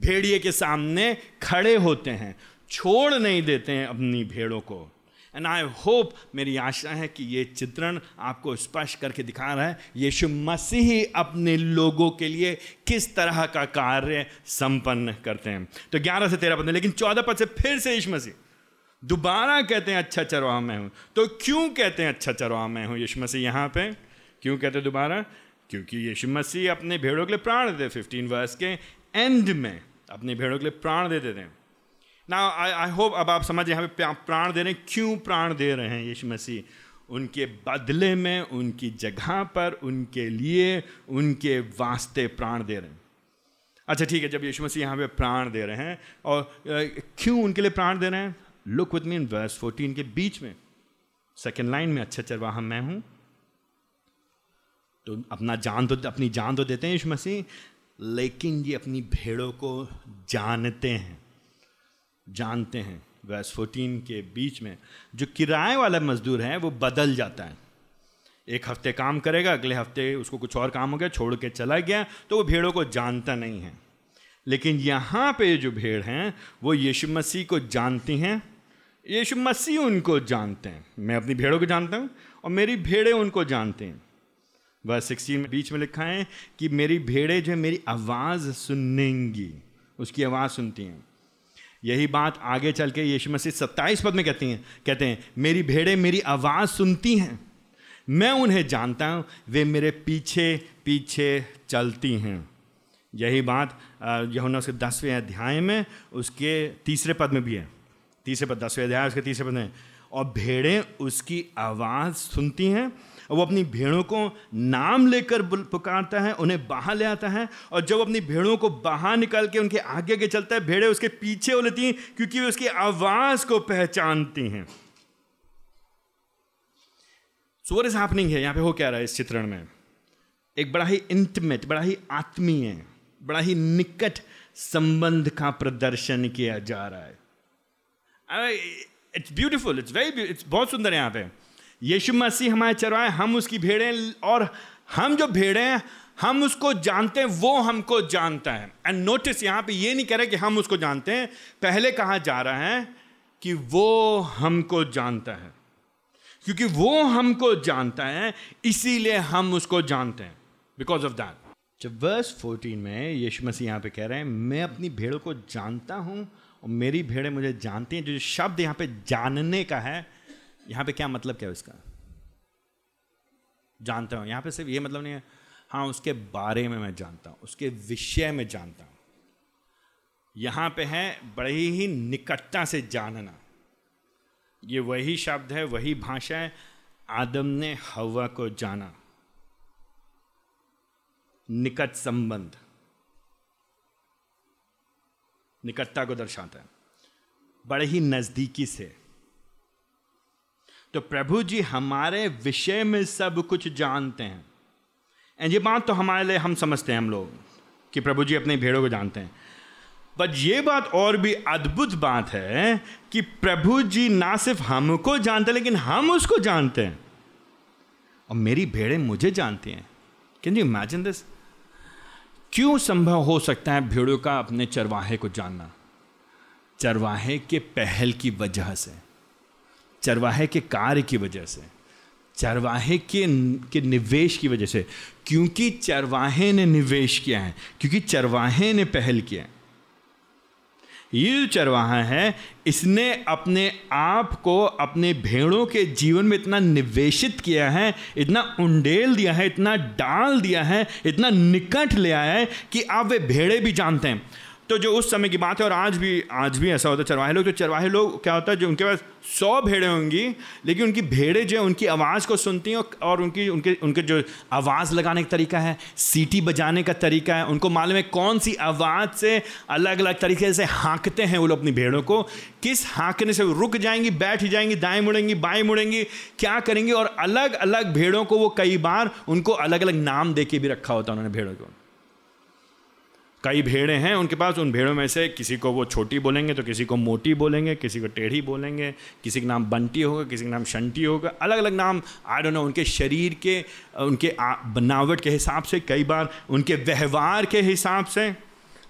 भेड़िए के सामने खड़े होते हैं, छोड़ नहीं देते हैं अपनी भेड़ों को। एंड आई होप मेरी आशा है कि ये चित्रण आपको स्पष्ट करके दिखा रहा है, यीशु मसीह अपने लोगों के लिए किस तरह का कार्य संपन्न करते हैं। तो ग्यारह से तेरह पद लेकिन चौदह पद से फिर से यीशु मसीह। दोबारा कहते हैं अच्छा चरवाह मैं हूँ। तो क्यों कहते हैं अच्छा चरवाह मैं हूँ? यीशु मसीह यहाँ पे। क्यों कहते हैं दोबारा? क्योंकि यीशु मसीह अपने भेड़ों के लिए प्राण देते फिफ्टीन वर्ष के एंड में अपने भेड़ों के लिए प्राण देते हैं। ना आई होप अब आप समझ यहाँ पे प्राण दे रहे हैं। क्यों प्राण दे रहे हैं यीशु मसीह? उनके बदले में, उनकी जगह पर, उनके लिए, उनके वास्ते प्राण दे रहे हैं। अच्छा ठीक है, जब यीशु मसीह यहाँ पे प्राण दे रहे हैं और क्यों उनके लिए प्राण दे रहे हैं? Look with me in verse fourteen के बीच में। सेकेंड लाइन में अच्छा चरवाहा मैं हूँ। तो अपना जान तो अपनी जान तो देते हैं यीशु मसीह, लेकिन ये अपनी भेड़ों को जानते हैं। जानते हैं वैस 14 के बीच में, जो किराए वाला मजदूर है, वो बदल जाता है। एक हफ़्ते काम करेगा, अगले हफ़्ते उसको कुछ और काम हो गया, छोड़ के चला गया तो वो भेड़ों को जानता नहीं है। लेकिन यहाँ पे जो भेड़ हैं, वो यीशु मसीह को जानती हैं, यीशु मसीह उनको जानते हैं। मैं अपनी भेड़ों को जानता हूँ, और मेरी भेड़ें उनको जानते हैं। वह सिक्सटीन बीच में लिखा है कि मेरी भेड़ें जो है, मेरी आवाज़ सुनेंगी, उसकी आवाज़ सुनती हैं। यही बात आगे चल के यीशु मसीह सत्ताईस पद में कहती हैं, कहते हैं, मेरी भेड़ें मेरी आवाज़ सुनती हैं। मैं उन्हें जानता हूँ, वे मेरे पीछे पीछे चलती हैं। यही बात यमुना उसके दसवें अध्याय में, उसके तीसरे पद में भी है। तीसरे पद, दसवें अध्याय, उसके तीसरे पद में। और भेड़ें उसकी आवाज़ सुनती हैं वो अपनी भेड़ों को नाम लेकर पुकारता है, उन्हें बाहर ले आता है और जब अपनी भेड़ों को बाहर निकाल के उनके आगे आगे चलता है, भेड़े उसके पीछे हो लेती हैं क्योंकि वे उसकी आवाज़ को पहचानती हैं। सो वट इज़ हैपनिंग है यहाँ पे हो क्या रहा है इस चित्रण में? एक बड़ा ही इंटमेट बड़ा ही आत्मीय, बड़ा ही निकट संबंध का प्रदर्शन किया जा रहा है। It's beautiful it's very it's बहुत सुंदर है यहाँ पे। यीशु मसीह हमारे चरवाए हम उसकी भेड़ें और हम जो भेड़ें हैं, हम उसको जानते हैं, वो हमको जानता है। एंड नोटिस यहाँ पे ये नहीं कह रहे कि हम उसको जानते हैं। पहले कहा जा रहा है कि वो हमको जानता है। क्योंकि वो हमको जानता है, इसीलिए हम उसको जानते हैं। बिकॉज़ ऑफ़ दैट जब वर्स 14 में यीशु मसीह यहाँ पे कह रहे हैं, मैं अपनी भेड़ों को जानता हूँ और मेरी भेड़ें मुझे जानती हैं, जो शब्द यहाँ पे जानने का है यहाँ पे क्या मतलब क्या है इसका? जानता हूँ। यहाँ पे सिर्फ़ ये मतलब नहीं है हाँ उसके बारे में मैं जानता हूँ, उसके विषय में जानता हूँ। यहाँ पे है, बड़ी ही निकटता से जानना। ये वही शब्द है, वही भाषा है, आदम ने हवा को जाना। निकट संबंध। निकटता को दर्शाता है। बड़े ही नजदीकी से। तो प्रभु जी हमारे विषय में सब कुछ जानते हैं। एंड ये बात तो हमारे लिए हम समझते हैं हम लोग, कि प्रभु जी अपनी भेड़ों को जानते हैं। बट ये बात और भी अद्भुत बात है कि प्रभु जी ना सिर्फ़ हमको जानते हैं, लेकिन हम उसको जानते हैं। और मेरी भेड़ें मुझे जानती हैं। कैन यू इमेजिन दिस क्यों संभव हो सकता है भेड़ों का अपने चरवाहे को जानना? चरवाहे के पहल की वजह से। चरवाहे के कार्य की वजह से, चरवाहे के के निवेश की वजह से, क्योंकि चरवाहे ने निवेश किया है, क्योंकि चरवाहे ने पहल किया है। ये जो चरवाहा है, इसने अपने आप को, अपने भेड़ों के जीवन में इतना निवेशित किया है, इतना उंडेल दिया है, इतना डाल दिया है, इतना निकट ले आया है कि आप वे भेड़े भी जानते हैं। तो जो उस समय की बात है और आज भी आज भी ऐसा होता है। चरवाहे लोग तो चरवाहे लोग, क्या होता है, जो उनके पास सौ भेड़ें होंगी, लेकिन उनकी भेड़ें जो है, उनकी आवाज़ को सुनती हैं और उनकी, उनके उनके जो आवाज़ लगाने का तरीका है, सीटी बजाने का तरीका है, उनको मालूम है कौन सी आवाज़ से अलग अलग तरीके से हाँकते हैं वो लोग अपनी भेड़ों को। किस हाँकने से रुक जाएँगी, बैठ जाएँगी, दाएँ मुड़ेंगी, बाएँ मुड़ेंगी, क्या करेंगी? और अलग अलग भेड़ों को वो कई बार उनको अलग अलग नाम दे के भी रखा होता है उन्होंने भेड़ों को। कई भेड़े हैं, उनके पास उन भेड़ों में से किसी को वो छोटी बोलेंगे तो किसी को मोटी बोलेंगे, किसी को टेढ़ी बोलेंगे, किसी का नाम बंटी होगा, किसी का नाम शंटी होगा अलग अलग नाम आई डोंट नो उनके शरीर के, उनके बनावट के हिसाब से कई बार, उनके व्यवहार के हिसाब से,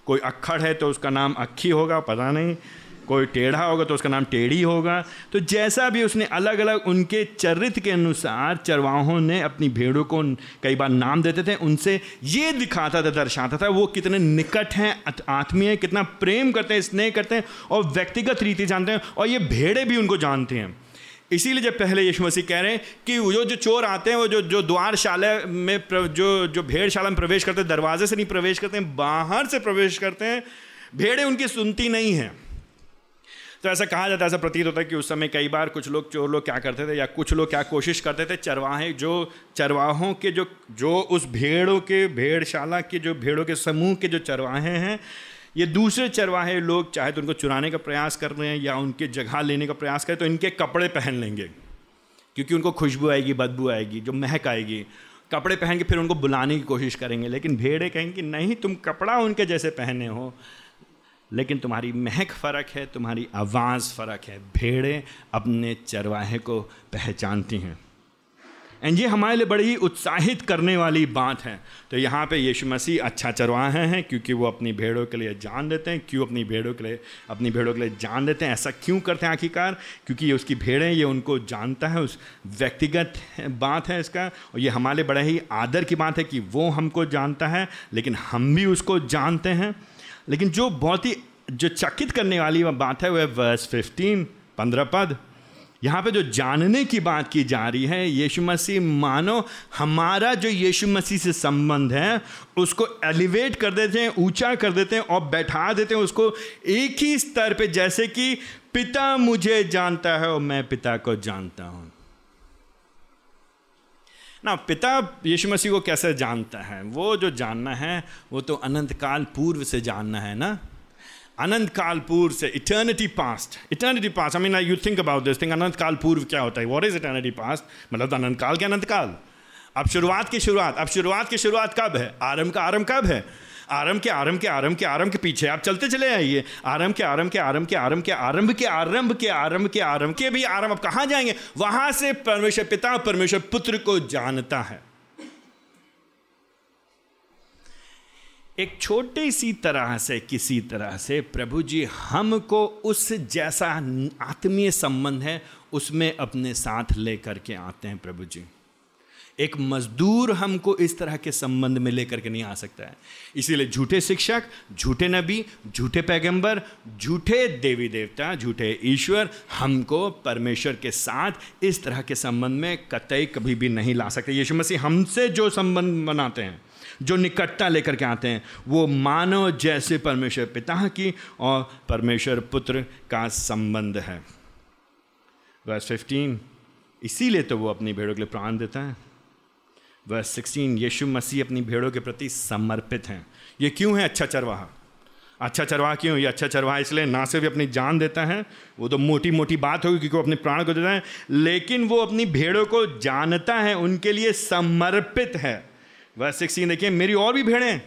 कोई अक्खड़ है तो उसका नाम अक्खी होगा, पता नहीं। कोई टेढ़ा होगा तो उसका नाम टेढ़ी होगा। तो जैसा भी उसने अलग अलग उनके चरित्र के अनुसार चरवाहों ने अपनी भेड़ों को कई बार नाम देते थे, उनसे ये दिखाता था, दर्शाता था, वो कितने निकट हैं आत्मीय हैं, कितना प्रेम करते हैं, स्नेह करते हैं और व्यक्तिगत रीति जानते हैं और ये भेड़े भी उनको जानते हैं। इसीलिए जब पहले यीशु मसीह कह रहे हैं कि वो जो चोर आते हैं, वो जो जो द्वारशाला में जो जो भेड़शाला में प्रवेश करते हैं, दरवाजे से नहीं प्रवेश करते हैं, बाहर से प्रवेश करते हैं, भेड़े उनकी सुनती नहीं हैं। तो ऐसा कहा जाता है, ऐसा प्रतीत होता है कि उस समय कई बार कुछ लोग चोर लोग क्या करते थे या कुछ लोग क्या कोशिश करते थे, चरवाहे, जो चरवाहों के जो जो उस भेड़ों के, भेड़शाला के, जो भेड़ों के समूह के जो चरवाहे हैं, ये दूसरे चरवाहे लोग चाहे तो उनको चुराने का प्रयास कर रहे हैं या उनके जगह लेने का प्रयास करें तो इनके कपड़े पहन लेंगे। क्योंकि उनको खुशबू आएगी, बदबू आएगी, जो महक आएगी। कपड़े पहन के फिर उनको बुलाने की कोशिश करेंगे, लेकिन भेड़े कहेंगे नहीं, तुम कपड़ा उनके जैसे पहने हो। लेकिन तुम्हारी महक फ़र्क है, तुम्हारी आवाज़ फ़र्क है। भेड़ें अपने चरवाहे को पहचानती हैं। एंड ये हमारे लिए बड़ी ही उत्साहित करने वाली बात है। तो यहाँ पे यीशु मसीह अच्छा चरवाहे हैं क्योंकि वो अपनी भेड़ों के लिए जान देते हैं। क्यों अपनी भेड़ों के लिए, अपनी भेड़ों के लिए जान देते हैं? ऐसा क्यों करते हैं आखिरकार? क्योंकि ये उसकी भेड़ें, ये उनको जानता है, उस व्यक्तिगत बात है इसका। और ये हमारे बड़े ही आदर की बात है कि वो हमको जानता है, लेकिन हम भी उसको जानते हैं। लेकिन जो बहुत ही, जो चकित करने वाली बात है, वह वर्स फिफ्टीन पंद्रह पद। यहाँ पे जो जानने की बात की जा रही है, यीशु मसीह, मानो हमारा जो यीशु मसीह से संबंध है, उसको एलिवेट कर देते हैं, ऊँचा कर देते हैं और बैठा देते हैं उसको एक ही स्तर पे, जैसे कि पिता मुझे जानता है और मैं पिता को जानता हूँ। ना, पिता यीशु मसीह को कैसे जानता है? वो जो जानना है, वो तो अनंत काल पूर्व से जानना है ना? अनंत काल पूर्व से eternity past eternity past I mean you think about this thing अनंत काल पूर्व क्या होता है? वॉट इज़ इटर्निटी पास्ट मतलब अनंत काल के अनंत काल अब शुरुआत की शुरुआत, अब शुरुआत की शुरुआत कब है? आरंभ का आरंभ कब है? आरम के आरम के आरम के आरम के पीछे आप चलते चले आइए आरम के आरम के आरम के आरम के आरंभ के आरंभ के आरंभ के आरंभ के भी आरंभ आप कहाँ जाएँगे वहाँ से परमेश्वर पिता परमेश्वर पुत्र को जानता है एक छोटी सी तरह से किसी तरह से प्रभु जी हमको उस जैसा आत्मीय संबंध है उसमें अपने साथ लेकर के आते हैं प्रभु जी एक मजदूर हमको इस तरह के संबंध में लेकर के नहीं आ सकता है। इसीलिए झूठे शिक्षक, झूठे नबी, झूठे पैगंबर, झूठे देवी देवता, झूठे ईश्वर हमको परमेश्वर के साथ इस तरह के संबंध में कतई कभी भी नहीं ला सकते। यीशु मसीह हमसे जो संबंध बनाते हैं, जो निकटता लेकर के आते हैं, वो मानव जैसे परमेश्वर पिता की और परमेश्वर पुत्र का संबंध है। वर्स फिफ्टीन, इसीलिए तो वो अपनी भेड़ों के लिए प्राण देता है। वर्स सिक्सटीन यीशु मसीह अपनी भेड़ों के प्रति समर्पित हैं। ये क्यों है अच्छा चरवाहा? अच्छा चरवाहा क्यों? ये अच्छा चरवाहा इसलिए ना सिर्फ़ अपनी जान देता है, वो तो मोटी मोटी बात होगी क्योंकि वो अपने प्राण को देता है, लेकिन वो अपनी भेड़ों को जानता है, उनके लिए समर्पित है। वह सिक्सटीन देखिए, मेरी और भी भेड़ें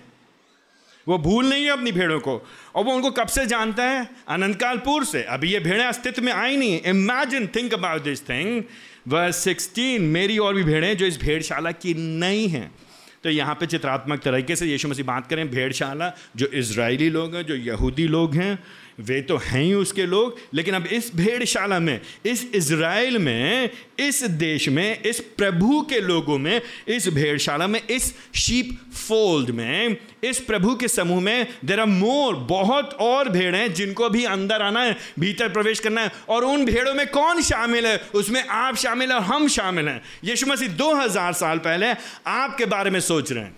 वो भूल नहीं है अपनी भेड़ों को, और वो उनको कब से जानता है? अनंतकालपुर से। अभी ये भेड़ें अस्तित्व में आई नहीं imagine think about this thing वह सिक्सटीन मेरी और भी भेड़ें जो इस भेड़शाला की नहीं हैं। तो यहाँ पे चित्रात्मक तरीके से यीशु मसीह बात करें, भेड़शाला जो इसराइली लोग हैं, जो यहूदी लोग हैं वे तो हैं ही उसके लोग, लेकिन अब इस भेड़शाला में, इस इज़राइल में, इस देश में, इस प्रभु के लोगों में, इस भेड़शाला में, इस शीप फोल्ड में, इस प्रभु के समूह में देर आर मोर बहुत और भेड़ हैं जिनको भी अंदर आना है, भीतर प्रवेश करना है, और उन भेड़ों में कौन शामिल है? उसमें आप शामिल हैं और हम शामिल हैं। यीशु मसीह दो हज़ार साल पहले आपके बारे में सोच रहे हैं।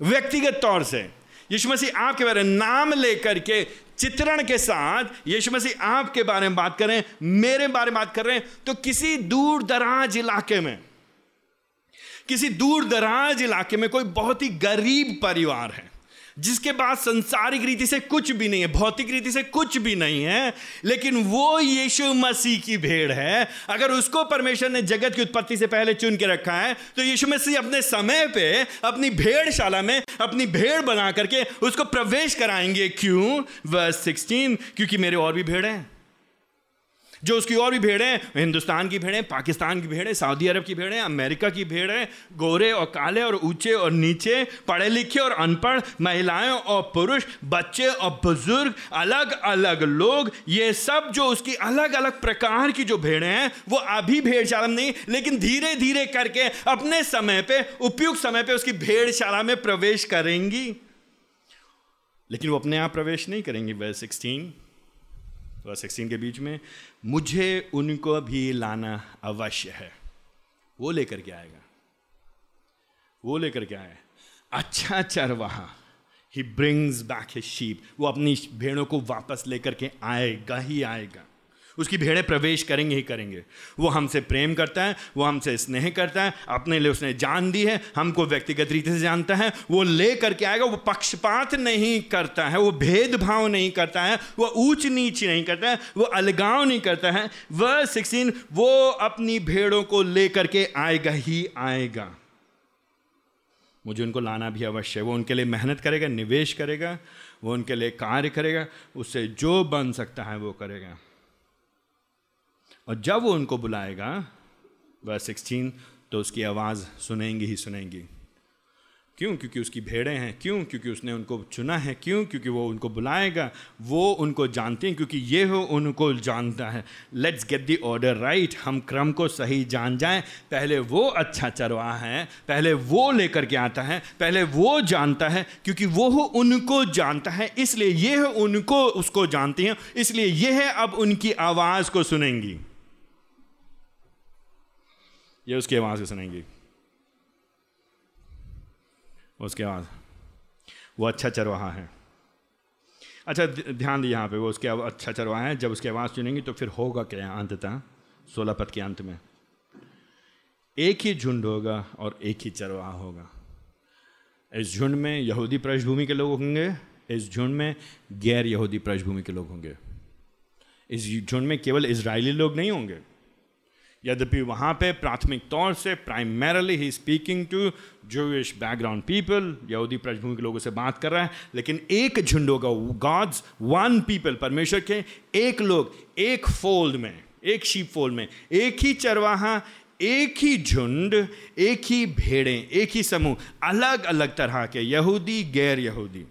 व्यक्तिगत तौर से। यीशु मसीह आपके बारे में नाम लेकर के, चित्रण के साथ यीशु मसीह आपके बारे में बात करें मेरे बारे में बात कर रहे हैं तो किसी दूर दराज इलाके में, किसी दूर दराज इलाके में कोई बहुत ही गरीब परिवार है। जिसके पास संसारिक रीति से कुछ भी नहीं है, भौतिक रीति से कुछ भी नहीं है, लेकिन वो यीशु मसीह की भेड़ है। अगर उसको परमेश्वर ने जगत की उत्पत्ति से पहले चुन के रखा है तो यीशु मसीह अपने समय पे, अपनी भेड़शाला में, अपनी भेड़ बना करके उसको प्रवेश कराएँगे। क्यों? वर्स 16 क्योंकि मेरे और भी भेड़ हैं। जो उसकी और भी भेड़ें हिंदुस्तान की भेड़ें पाकिस्तान की भेड़ें सऊदी अरब की भेड़ें अमेरिका की भेड़ें गोरे और काले और ऊँचे और नीचे, पढ़े लिखे और अनपढ़, महिलाएँ और पुरुष, बच्चे और बुज़ुर्ग, अलग अलग लोग, ये सब जो उसकी अलग अलग प्रकार की जो भेड़ें हैं, वो अभी भेड़शाला में नहीं, लेकिन धीरे धीरे करके अपने समय पे, उपयुक्त समय पे उसकी भेड़शाला में प्रवेश करेंगी। लेकिन वो अपने आप प्रवेश नहीं करेंगी, वह सिक्सटीन सिक्सटीन के बीच में, मुझे उनको भी लाना अवश्य है। वो लेकर के आएगा। वो लेकर के आए। अच्छा चरवाहा ही ब्रिंग्स बैक हिज शीप वो अपनी भेड़ों को वापस लेकर के आएगा ही आएगा। उसकी भेड़ें प्रवेश करेंगे ही करेंगे। वो हमसे प्रेम करता है, वो हमसे स्नेह करता है, अपने लिए उसने जान दी है, हमको व्यक्तिगत रीति से जानता है, वो ले करके आएगा, वो पक्षपात नहीं करता है, वो भेदभाव नहीं करता है, वो ऊंच नीच नहीं करता है, वो अलगाव नहीं करता है, वह सिक्सटीन वो अपनी भेड़ों को ले करके आएगा ही आएगा। मुझे उनको लाना भी अवश्य है, वो उनके लिए मेहनत करेगा, निवेश करेगा, वो उनके लिए कार्य करेगा, उससे जो बन सकता है वो करेगा। और जब वो उनको बुलाएगा वह सिक्सटीन तो उसकी आवाज़ सुनेंगी ही सुनेंगी। क्यों? क्योंकि उसकी भेड़ें हैं। क्यों? क्योंकि उसने उनको चुना है। क्यों? क्योंकि वो उनको बुलाएगा। वो उनको जानते हैं, क्योंकि ये हो उनको जानता है। Let's get the order right हम क्रम को सही जान जाएँ। पहले वो अच्छा चरवाहा है। पहले वो लेकर के आता है। पहले वो जानता है, क्योंकि वो हो उनको जानता है। इसलिए ये हो उनको उसको जानती हैं। इसलिए ये है, अब उनकी आवाज़ को सुनेंगी। ये उसकी आवाज़ को सुनेंगी। उसके आवाज़। वो अच्छा चरवाहा है। अच्छा ध्यान दिए यहाँ पे, वो उसके अच्छा चरवाहा है। जब उसकी आवाज़ सुनेंगी तो फिर होगा क्या अंततः? सोलह पद के अंत में। एक ही झुंड होगा और एक ही चरवाहा होगा। इस झुंड में यहूदी पृष्ठभूमि के लोग होंगे, इस झुंड में गैर यहूदी पृष्ठभूमि के लोग होंगे। इस झुंड में केवल इसराइली लोग नहीं होंगे। यद्यपि वहाँ पे प्राथमिक तौर से primarily he speaking to Jewish background people यहूदी पृष्ठभूमि के लोगों से बात कर रहा है, लेकिन एक झुंड होगा गॉड्स वन पीपल परमेश्वर के, एक लोग, एक फोल्ड में, एक शीप फोल्ड में, एक ही चरवाहा, एक ही झुंड, एक ही भेड़ें, एक ही समूह अलग अलग तरह के यहूदी गैर यहूदी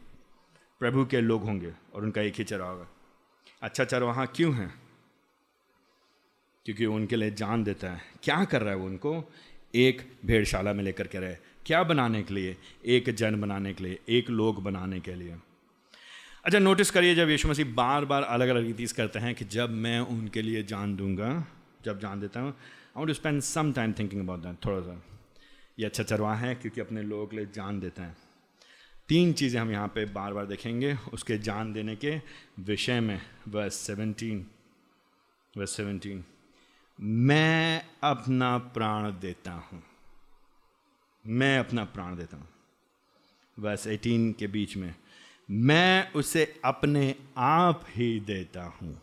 प्रभु के लोग होंगे और उनका एक ही चरवाहा। होगा अच्छा चरवाहा क्यों है? क्योंकि उनके लिए जान देता है। क्या कर रहा है वो उनको? एक भेड़शाला में लेकर के रहे। क्या बनाने के लिए? एक जन बनाने के लिए, एक लोग बनाने के लिए। अच्छा नोटिस करिए जब यीशु मसीह बार बार अलग अलग रीतिस करते हैं कि जब मैं उनके लिए जान दूँगा, जब जान देता हूँ I want to spend some time thinking about that थोड़ा सा ये अच्छा चरवा है क्योंकि अपने लोगों के लिए जान देता है। तीन चीज़ें हम यहाँ पे बार बार देखेंगे उसके जान देने के विषय में बस सेवनटीन बस सेवनटीन मैं अपना प्राण देता हूँ। मैं अपना प्राण देता हूँ। बस एटीन के बीच में, मैं उसे अपने आप ही देता हूँ।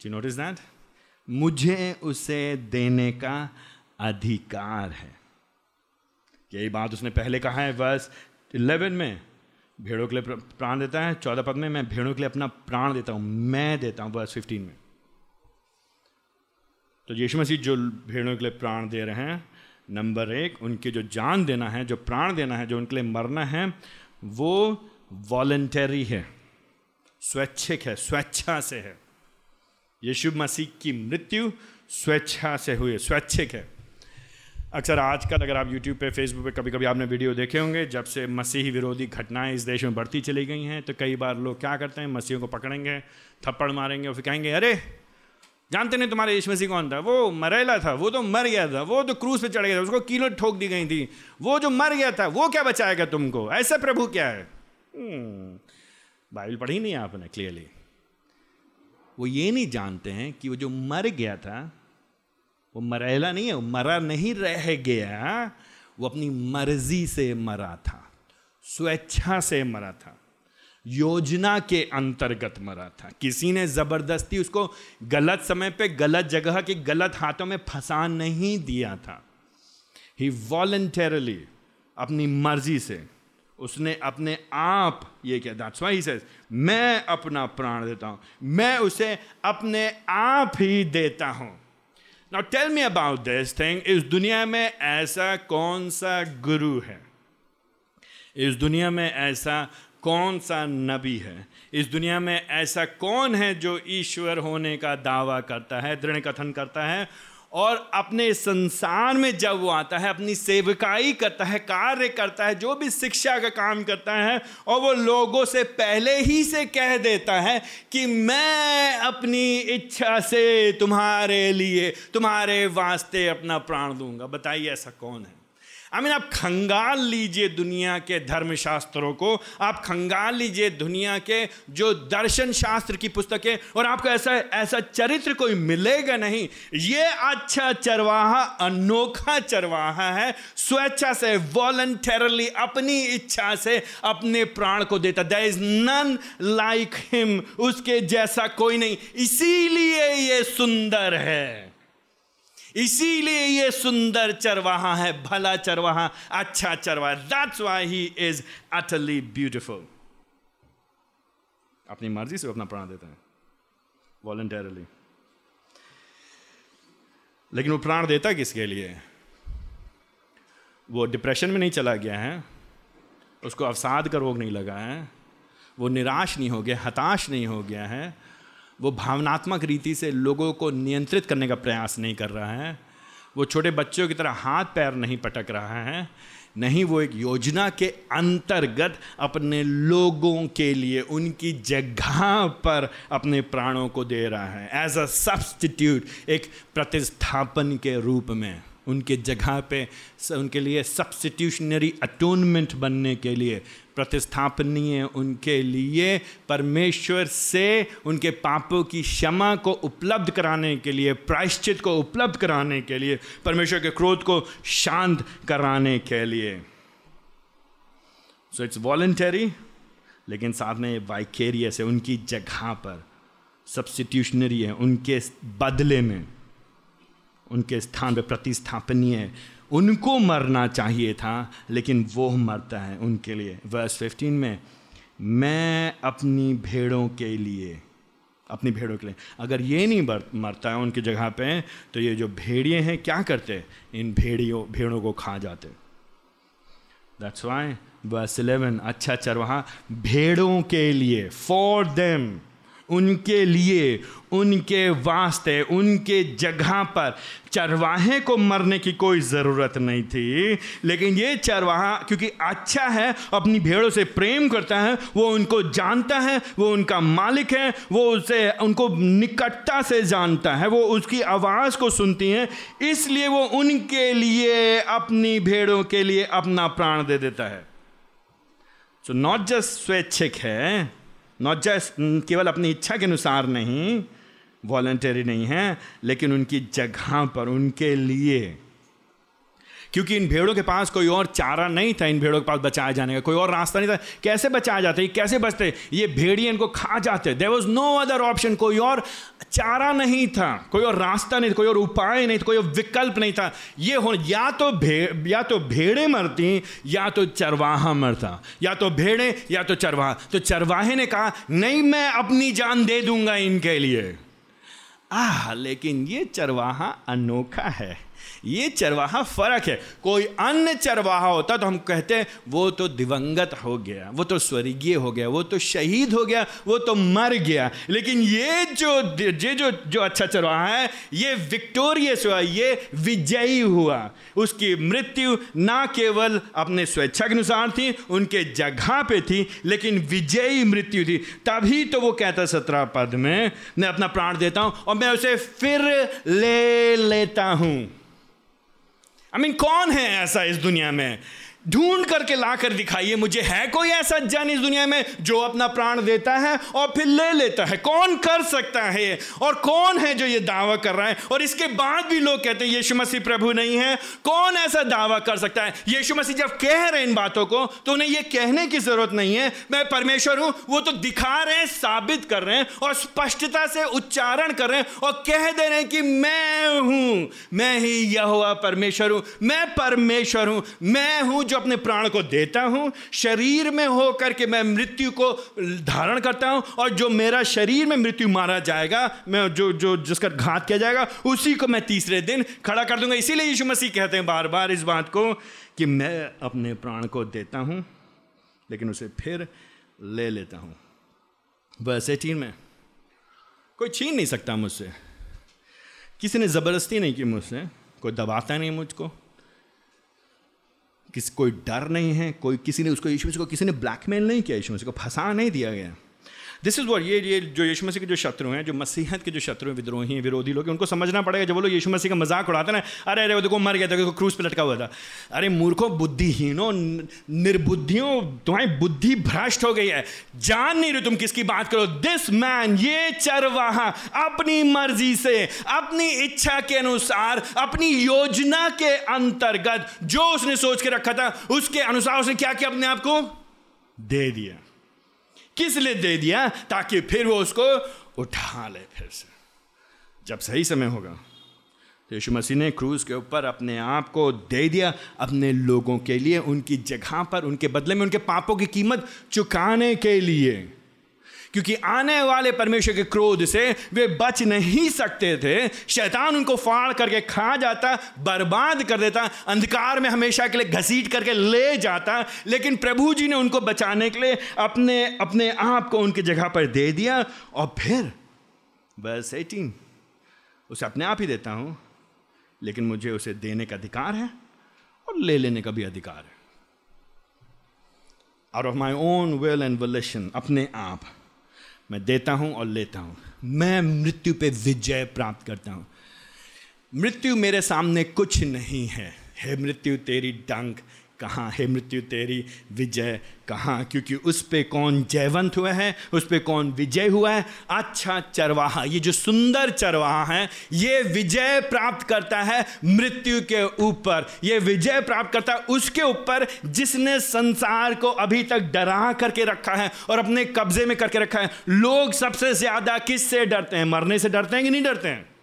यू नोटिस दैट मुझे उसे देने का अधिकार है। यही बात उसने पहले कहा है, बस इलेवन में। भेड़ों के लिए प्राण देता है, चौदह पद में मैं भेड़ों के लिए अपना प्राण देता हूँ, मैं देता हूँ, बस फिफ्टीन में। तो यीशु मसीह जो भेड़ों के लिए प्राण दे रहे हैं, नंबर एक, उनके जो जान देना है, जो प्राण देना है, जो उनके लिए मरना है, वो वॉल्टरी है, स्वैच्छिक है, स्वेच्छा से है। यीशु मसीह की मृत्यु स्वेच्छा से हुई स्वैच्छिक है। अक्सर आजकल अगर आप यूट्यूब पे फेसबुक पे कभी कभी आपने वीडियो देखे होंगे, जब से मसीही विरोधी घटनाएँ इस देश में बढ़ती चली गई हैं तो कई बार लोग क्या करते हैं, मसीहों को पकड़ेंगे, थप्पड़ मारेंगे और फिर कहेंगे, अरे जानते नहीं तुम्हारे यीशु मसीह कौन था? वो मरेला था वो तो मर गया था वो तो क्रूज पे चढ़ गया था उसको कीलो ठोक दी गई थी। वो जो मर गया था वो क्या बचाएगा तुमको? ऐसा प्रभु क्या है? हम्म, बाइबल पढ़ी नहीं आपने क्लियरली वो ये नहीं जानते हैं कि वो जो मर गया था वो मरेला नहीं है वो मरा नहीं रह गया वो अपनी मर्ज़ी से मरा था स्वेच्छा से मरा था। योजना के अंतर्गत मरा था। किसी ने ज़बरदस्ती उसको गलत समय पे, गलत जगह के गलत हाथों में फंसा नहीं दिया था। ही वॉलेंटरली अपनी मर्ज़ी से, उसने अपने आप ये क्या। दैट्स वाई से मैं अपना प्राण देता हूँ। मैं उसे अपने आप ही देता हूँ। Now tell me about this thing इस दुनिया में ऐसा कौन सा गुरु है? इस दुनिया में ऐसा कौन सा नबी है? इस दुनिया में ऐसा कौन है जो ईश्वर होने का दावा करता है, दृढ़ कथन करता है और अपने संसार में जब वो आता है, अपनी सेवकाई करता है, कार्य करता है, जो भी शिक्षा का काम करता है और वो लोगों से पहले ही से कह देता है कि मैं अपनी इच्छा से तुम्हारे लिए, तुम्हारे वास्ते अपना प्राण दूँगा। बताइए ऐसा कौन है? आई मीन आप खंगाल लीजिए दुनिया के धर्मशास्त्रों को, आप खंगाल लीजिए दुनिया के जो दर्शन शास्त्र की पुस्तकें, और आपको ऐसा ऐसा चरित्र कोई मिलेगा नहीं। ये अच्छा चरवाहा, अनोखा चरवाहा है। स्वेच्छा से वॉलंटरली अपनी इच्छा से, अपने प्राण को देता। There is none like him उसके जैसा कोई नहीं। इसीलिए ये सुंदर है। इसीलिए ये सुंदर चरवाहा है, भला चरवाहा अच्छा चरवाहा that's why he is utterly beautiful अपनी मर्ज़ी से अपना प्राण देते हैं। वॉलेंटरली लेकिन वो प्राण देता किसके लिए? वो डिप्रेशन में नहीं चला गया है। उसको अवसाद का रोग नहीं लगा है। वो निराश नहीं हो गया, हताश नहीं हो गया है। वो भावनात्मक रीति से लोगों को नियंत्रित करने का प्रयास नहीं कर रहा है। वो छोटे बच्चों की तरह हाथ पैर नहीं पटक रहा है। नहीं, वो एक योजना के अंतर्गत अपने लोगों के लिए उनकी जगह पर अपने प्राणों को दे रहा है। एज अ सब्सटीट्यूट एक प्रतिस्थापन के रूप में। उनके जगह पे उनके लिए सब्सिट्यूशनरी अटोनमेंट बनने के लिए प्रतिस्थापनीय उनके लिए परमेश्वर से उनके पापों की क्षमा को उपलब्ध कराने के लिए, प्रायश्चित को उपलब्ध कराने के लिए, परमेश्वर के क्रोध को शांत कराने के लिए। सो इट्स वॉलेंटरी लेकिन साथ में वाइकेरियस है उनकी जगह पर। सब्सिट्यूशनरी है उनके बदले में। उनके स्थान पर प्रतिस्थापनीय उनको मरना चाहिए था, लेकिन वो मरता है उनके लिए। वर्स 15 में, मैं अपनी भेड़ों के लिए, अपनी भेड़ों के लिए, अगर ये नहीं मरता है उनकी जगह पे तो ये जो भेड़िए हैं, क्या करते? इन भेड़ियों, भेड़ों को खा जाते। दैट्स वाई वर्स 11 अच्छा चरवाहा भेड़ों के लिए फॉर देम उनके लिए, उनके वास्ते, उनके जगह पर चरवाहे को मरने की कोई ज़रूरत नहीं थी। लेकिन ये चरवाहा, क्योंकि अच्छा है, अपनी भेड़ों से प्रेम करता है, वो उनको जानता है, वो उनका मालिक है, वो उसे, उनको निकटता से जानता है, वो उसकी आवाज़ को सुनती हैं, इसलिए वो उनके लिए, अपनी भेड़ों के लिए अपना प्राण दे देता है। सो नॉट जस्ट स्वैच्छिक है नॉट जस्ट केवल अपनी इच्छा के अनुसार नहीं वॉल्टरी नहीं है, लेकिन उनकी जगह पर, उनके लिए। क्योंकि इन भेड़ों के पास कोई और चारा नहीं था, इन भेड़ों के पास बचाया जाने का, कोई और रास्ता नहीं था। कैसे बचाया जाते कैसे बचते ये भेड़िए इनको खा जाते there was no other option कोई और चारा नहीं था, कोई और रास्ता नहीं था, कोई और उपाय नहीं था, कोई और विकल्प नहीं था। ये हो या तो भेड़ या तो भेड़े मरती, या तो चरवाहा मरता, या तो भेड़े, या तो चरवाहा। तो चरवाहे ने कहा, नहीं, मैं अपनी जान दे दूँगा इनके लिए। आह, लेकिन ये चरवाहा अनोखा है। ये चरवाहा फ़र्क है। कोई अन्य चरवाहा होता तो हम कहते हैं वो तो दिवंगत हो गया, वो तो स्वर्गीय हो गया, वो तो शहीद हो गया, वो तो मर गया। लेकिन ये जो ये जो जो अच्छा चरवाहा है, ये विक्टोरियस हुआ, ये विजयी हुआ। उसकी मृत्यु ना केवल अपने स्वेच्छा के अनुसार थी, उनके जगह पे थी, लेकिन विजयी मृत्यु थी। तभी तो वो कहता सत्रह पद में, मैं अपना प्राण देता हूँ और मैं उसे फिर ले लेता हूँ। आई मीन कौन है ऐसा इस दुनिया में? ढूंढ करके ला कर दिखाइए, मुझे है कोई ऐसा जन इस दुनिया में जो अपना प्राण देता है और फिर ले लेता है? कौन कर सकता है और कौन है जो ये दावा कर रहा है? और इसके बाद भी लोग कहते हैं, यीशु मसीह प्रभु नहीं है। कौन ऐसा दावा कर सकता है? यीशु मसीह जब कह रहे हैं इन बातों को तो उन्हें ये कहने की ज़रूरत नहीं है, मैं परमेश्वर हूँ, वो तो दिखा रहे हैं, साबित कर रहे हैं और स्पष्टता से उच्चारण कर रहे हैं और कह दे रहे हैं कि मैं हूँ, मैं ही यह परमेश्वर हूँ, मैं परमेश्वर हूँ, मैं हूँ जो अपने प्राण को देता हूँ, शरीर में होकर के मैं मृत्यु को धारण करता हूँ, और जो मेरा शरीर में मृत्यु मारा जाएगा, मैं जो जो, जिसका घात किया जाएगा, उसी को मैं तीसरे दिन खड़ा कर दूँगा। इसीलिए यीशु मसीह कहते हैं बार बार इस बात को कि मैं अपने प्राण को देता हूँ, लेकिन उसे फिर ले लेता हूँ। वैसे चीन में, कोई छीन नहीं सकता मुझसे। किसी ने ज़बरदस्ती नहीं की मुझसे, कोई दबाता नहीं मुझको। किसी, कोई डर नहीं है, कोई किसी ने उसको, यीशु मसीह को किसी ने ब्लैकमेल नहीं किया, यीशु मसीह को फंसा नहीं दिया गया। दिस इज़ वॉट ये ये जो यीशु मसीह के जो शत्रु हैं, जो मसीहत के जो शत्रु हैं, विद्रोही विरोधी लोग उनको समझना पड़ेगा। जब वो लोग यीशु मसीह का मज़ाक उड़ाते ना, अरे अरे, वो देखो मर गया था क्रूज पे लटका हुआ था। अरे, मूर्खों, बुद्धिहीनों, निर्बुद्धियों, तुम्हारी बुद्धि भ्रष्ट हो गई है। जान नहीं रहे तुम किसकी बात करो। दिस मैन ये चरवाहा, अपनी मर्ज़ी से, अपनी इच्छा के अनुसार, अपनी योजना के अंतर्गत, जो उसने सोच के रखा था, उसके अनुसार उसने क्या किया अपने आप को? दे दिया। किस लिए दे दिया ताकि फिर वो उसको उठा ले फिर से? जब सही समय होगा तो यीशु मसीह ने क्रूज के ऊपर अपने आप को दे दिया, अपने लोगों के लिए, उनकी जगह पर, उनके बदले में उनके पापों की कीमत चुकाने के लिए। क्योंकि आने वाले परमेश्वर के क्रोध से वे बच नहीं सकते थे। शैतान उनको फाड़ करके खा जाता, बर्बाद कर देता, अंधकार में हमेशा के लिए घसीट करके ले जाता, लेकिन प्रभु जी ने उनको बचाने के लिए अपने अपने आप को उनकी जगह पर दे दिया और फिर बस एटीन उसे अपने आप ही देता हूँ, लेकिन मुझे उसे देने का अधिकार है और ले लेने का भी अधिकार है। Out of my own will and volition अपने आप। मैं देता हूँ और लेता हूँ। मैं मृत्यु पे विजय प्राप्त करता हूँ। मृत्यु मेरे सामने कुछ नहीं है। हे मृत्यु, तेरी डंक कहाँ है मृत्यु तेरी? विजय कहाँ? क्योंकि उस पर कौन जयवंत हुआ है, उस पर कौन विजय हुआ है? अच्छा चरवाहा, ये जो सुंदर चरवाहा है, ये विजय प्राप्त करता है मृत्यु के ऊपर। ये विजय प्राप्त करता है उसके ऊपर जिसने संसार को अभी तक डरा करके रखा है और अपने कब्जे में करके रखा है। लोग सबसे ज़्यादा किससे डरते हैं? मरने से डरते हैं कि नहीं डरते हैं?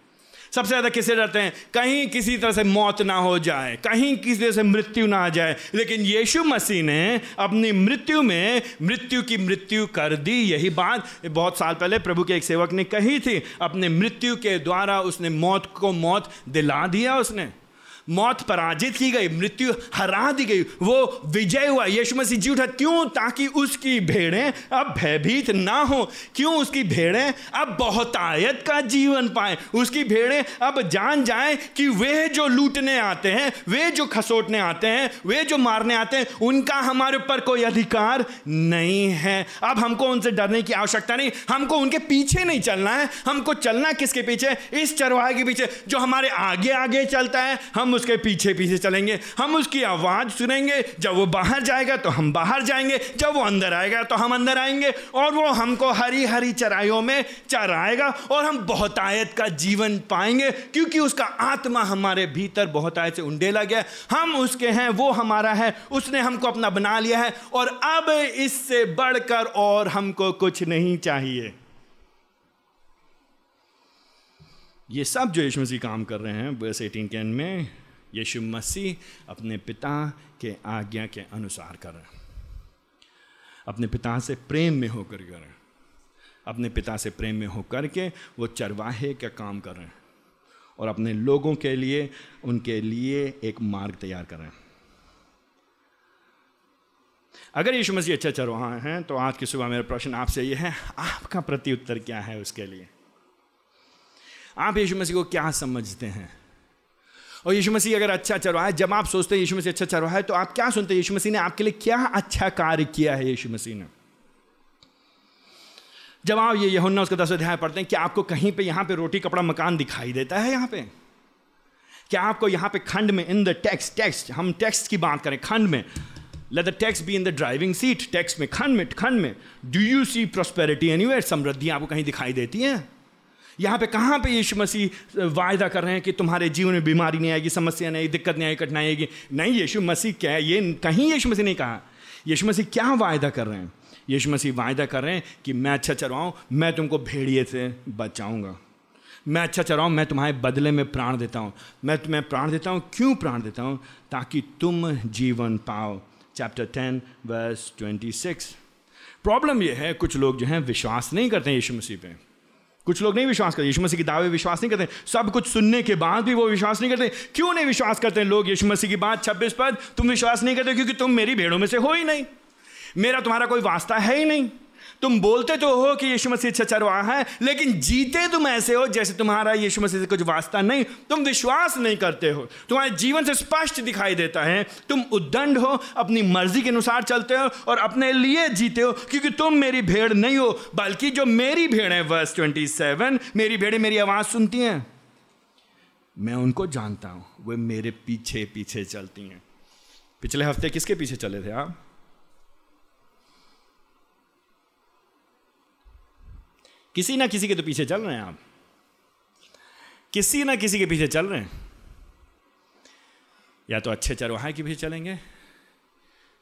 सबसे ज़्यादा किसे डरते हैं? कहीं किसी तरह से मौत ना हो जाए, कहीं किसी तरह से मृत्यु ना आ जाए। लेकिन यीशु मसीह ने अपनी मृत्यु में मृत्यु की मृत्यु कर दी। यही बात बहुत साल पहले प्रभु के एक सेवक ने कही थी। अपने मृत्यु के द्वारा उसने मौत को मौत दिला दिया उसने। मौत पराजित की गई, मृत्यु हरा दी गई। वो विजय हुआ। यीशु मसीह जी उठा, क्यों? ताकि उसकी भेड़ें अब भयभीत ना हो। क्यों उसकी भेड़ें अब बहुतायत का जीवन पाए? उसकी भेड़ें अब जान जाए कि वे जो लूटने आते हैं, वे जो खसोटने आते हैं, वे जो मारने आते हैं, उनका हमारे ऊपर कोई अधिकार नहीं है। अब हमको उनसे डरने की आवश्यकता नहीं। हमको उनके पीछे नहीं चलना है। हमको चलना किसके पीछे? इस चरवाहे के पीछे, जो हमारे आगे आगे चलता है। हम उसके पीछे पीछे चलेंगे, हम उसकी आवाज़ सुनेंगे। जब वो बाहर जाएगा तो हम बाहर जाएँगे, जब वो अंदर आएगा तो हम अंदर आएँगे और वो हमको हरी हरी चराइयों में चराएगा और हम बहुतायत का जीवन पाएँगे, क्योंकि उसका आत्मा हमारे भीतर बहुतायत से उंडेला गया हम उसके हैं, वो हमारा है, उसने हमको अपना बना लिया है और अब इससे बढ़कर और हमको कुछ नहीं चाहिए। ये सब जो यीशु मसीह काम कर रहे हैं, वर्स एटीन के एंड में यीशु मसीह अपने पिता के आज्ञा के अनुसार कर अपने पिता से प्रेम में होकर कर अपने पिता से प्रेम में होकर के वो चरवाहे का काम कर और अपने लोगों के लिए, उनके लिए एक मार्ग तैयार कर अगर यीशु मसीह अच्छा चरवाहा हैं तो आज की सुबह मेरा प्रश्न आपसे यह है, आपका प्रत्युत्तर क्या है उसके लिए? आप यीशु मसीह को क्या समझते हैं? और यीशु मसीह अगर अच्छा चरवाहा है, जब आप सोचते हैं यीशु मसीह अच्छा चरवाहा है तो आप क्या सुनते हैं? यीशु मसीह ने आपके लिए क्या अच्छा कार्य किया है यीशु मसीह ने? जब आप ये यहुन्ना, उसका दस अध्याय पढ़ते हैं, क्या आपको कहीं पे यहाँ पे रोटी कपड़ा मकान दिखाई देता है यहाँ पे? क्या आपको यहाँ पे खंड में इन द टेक्स्ट टेक्स्ट हम टेक्स्ट की बात करें, खंड में let the text be in the driving seat text में, खंड में खंड में do you see prosperity anywhere समृद्धि आपको कहीं दिखाई देती है? यहाँ पे कहाँ पे यीशु मसीह वायदा कर रहे हैं कि तुम्हारे जीवन में बीमारी नहीं आएगी, समस्या नहीं दिक्कत नहीं आएगी, कठिनाई आएगी। नहीं, यीशु मसीह क्या है? ये कहीं यीशु मसीह नहीं कहा। यीशु मसीह क्या वायदा कर रहे हैं? यीशु मसीह वायदा कर रहे हैं कि मैं अच्छा चरवाऊँ, मैं तुमको भेड़िए से बचाऊँगा। मैं अच्छा चरवाऊँ, मैं तुम्हारे बदले में प्राण देता हूँ। मैं तुम्हें प्राण देता हूँ, क्यों प्राण देता हूँ? ताकि तुम जीवन पाओ। Chapter ten verse twenty six problem यह है, कुछ लोग जो हैं, विश्वास नहीं करते यीशु मसीह पे। कुछ लोग नहीं विश्वास करते, यीशु मसीह की दावे विश्वास नहीं करते, सब कुछ सुनने के बाद भी वो विश्वास नहीं करते। क्यों नहीं विश्वास करते हैं लोग? यीशु मसीह की बात छब्बीस पद, तुम विश्वास नहीं करते क्योंकि तुम मेरी भेड़ों में से हो ही नहीं। मेरा तुम्हारा कोई वास्ता है ही नहीं। तुम बोलते तो हो कि यीशु मसीह अच्छा चरवाहा है, लेकिन जीते तुम ऐसे हो जैसे तुम्हारा यीशु मसीह से कुछ वास्ता नहीं। तुम विश्वास नहीं करते हो। तुम्हारे जीवन से स्पष्ट दिखाई देता है। तुम उद्दंड हो, अपनी मर्ज़ी के अनुसार चलते हो और अपने लिए जीते हो, क्योंकि तुम मेरी भेड़ नहीं हो, बल्कि जो मेरी भेड़ है वर्ष ट्वेंटी सेवन मेरी भेड़ें मेरी आवाज़ सुनती हैं। मैं उनको जानता हूँ, वे मेरे पीछे पीछे चलती हैं। पिछले हफ़्ते किसके पीछे चले थे आप? किसी ना किसी के तो पीछे चल रहे हैं आप। किसी ना किसी के पीछे चल रहे हैं। या तो अच्छे चरवाहे के पीछे चलेंगे,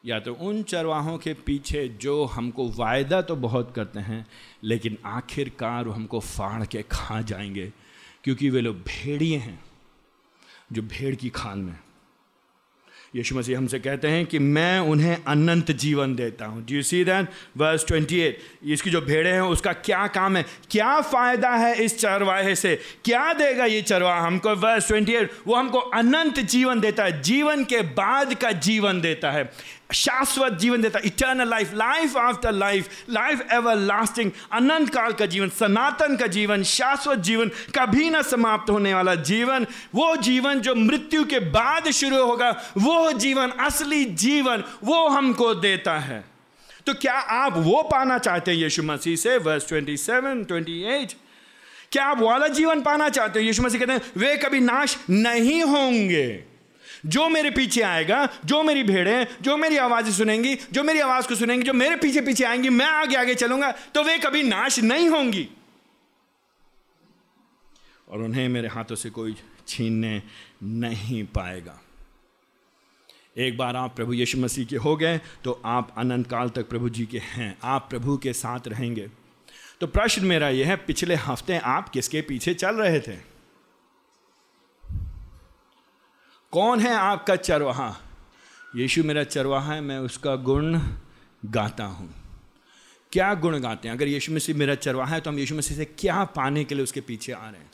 या तो उन चरवाहों के पीछे जो हमको वायदा तो बहुत करते हैं, लेकिन आखिरकार वो हमको फाड़ के खा जाएँगे, क्योंकि वे लोग भेड़िए हैं, जो भेड़ की खान में यीशु मसीह हमसे कहते हैं कि मैं उन्हें अनंत जीवन देता हूँ। Do you see that verse 28 इसकी जो भेड़े हैं, उसका क्या काम है? क्या फ़ायदा है इस चरवाहे से? क्या देगा ये चरवाहा हमको? वर्स 28 वो हमको अनंत जीवन देता है। जीवन के बाद का जीवन देता है। शाश्वत जीवन देता eternal life life after life life everlasting अनंत काल का जीवन सनातन का जीवन शाश्वत जीवन कभी ना समाप्त होने वाला जीवन वो जीवन जो मृत्यु के बाद शुरू होगा वो जीवन असली जीवन वो हमको देता है। तो क्या आप वो पाना चाहते हैं यीशु मसीह से? वर्स 27, 28 क्या आप वाला जीवन पाना चाहते हो? यीशु मसीह कहते हैं वे कभी नाश नहीं होंगे। जो मेरे पीछे आएगा, जो मेरी भेड़ें जो मेरी आवाज़ें सुनेंगी, जो मेरी आवाज़ को सुनेंगी, जो मेरे पीछे पीछे आएँगी, मैं आगे आगे चलूँगा तो वे कभी नाश नहीं होंगी। और उन्हें मेरे हाथों से कोई छीनने नहीं पाएगा। एक बार आप प्रभु यीशु मसीह के हो गए तो आप अनंत काल तक प्रभु जी के हैं, आप प्रभु के साथ रहेंगे। तो प्रश्न मेरा यह है, पिछले हफ़्ते आप किसके पीछे चल रहे थे? कौन है आपका चरवाहा? यीशु मेरा चरवाहा है, मैं उसका गुण गाता हूँ। क्या गुण गाते हैं? अगर यीशु मसीह मेरा चरवाहा है तो हम यीशु मसीह से क्या पाने के लिए उसके पीछे आ रहे हैं?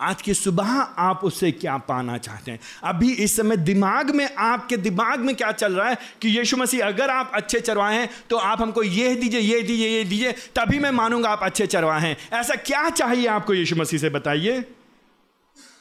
आज की सुबह आप उससे क्या पाना चाहते हैं? अभी इस समय दिमाग में, आपके दिमाग में क्या चल रहा है कि यीशु मसीह, अगर आप अच्छे चरवाए हैं तो आप हमको ये दीजिए ये दीजिए ये दीजिए, तभी मैं मानूँगा आप अच्छे चरवाए हैं। ऐसा क्या चाहिए आपको यीशु मसीह से, बताइए?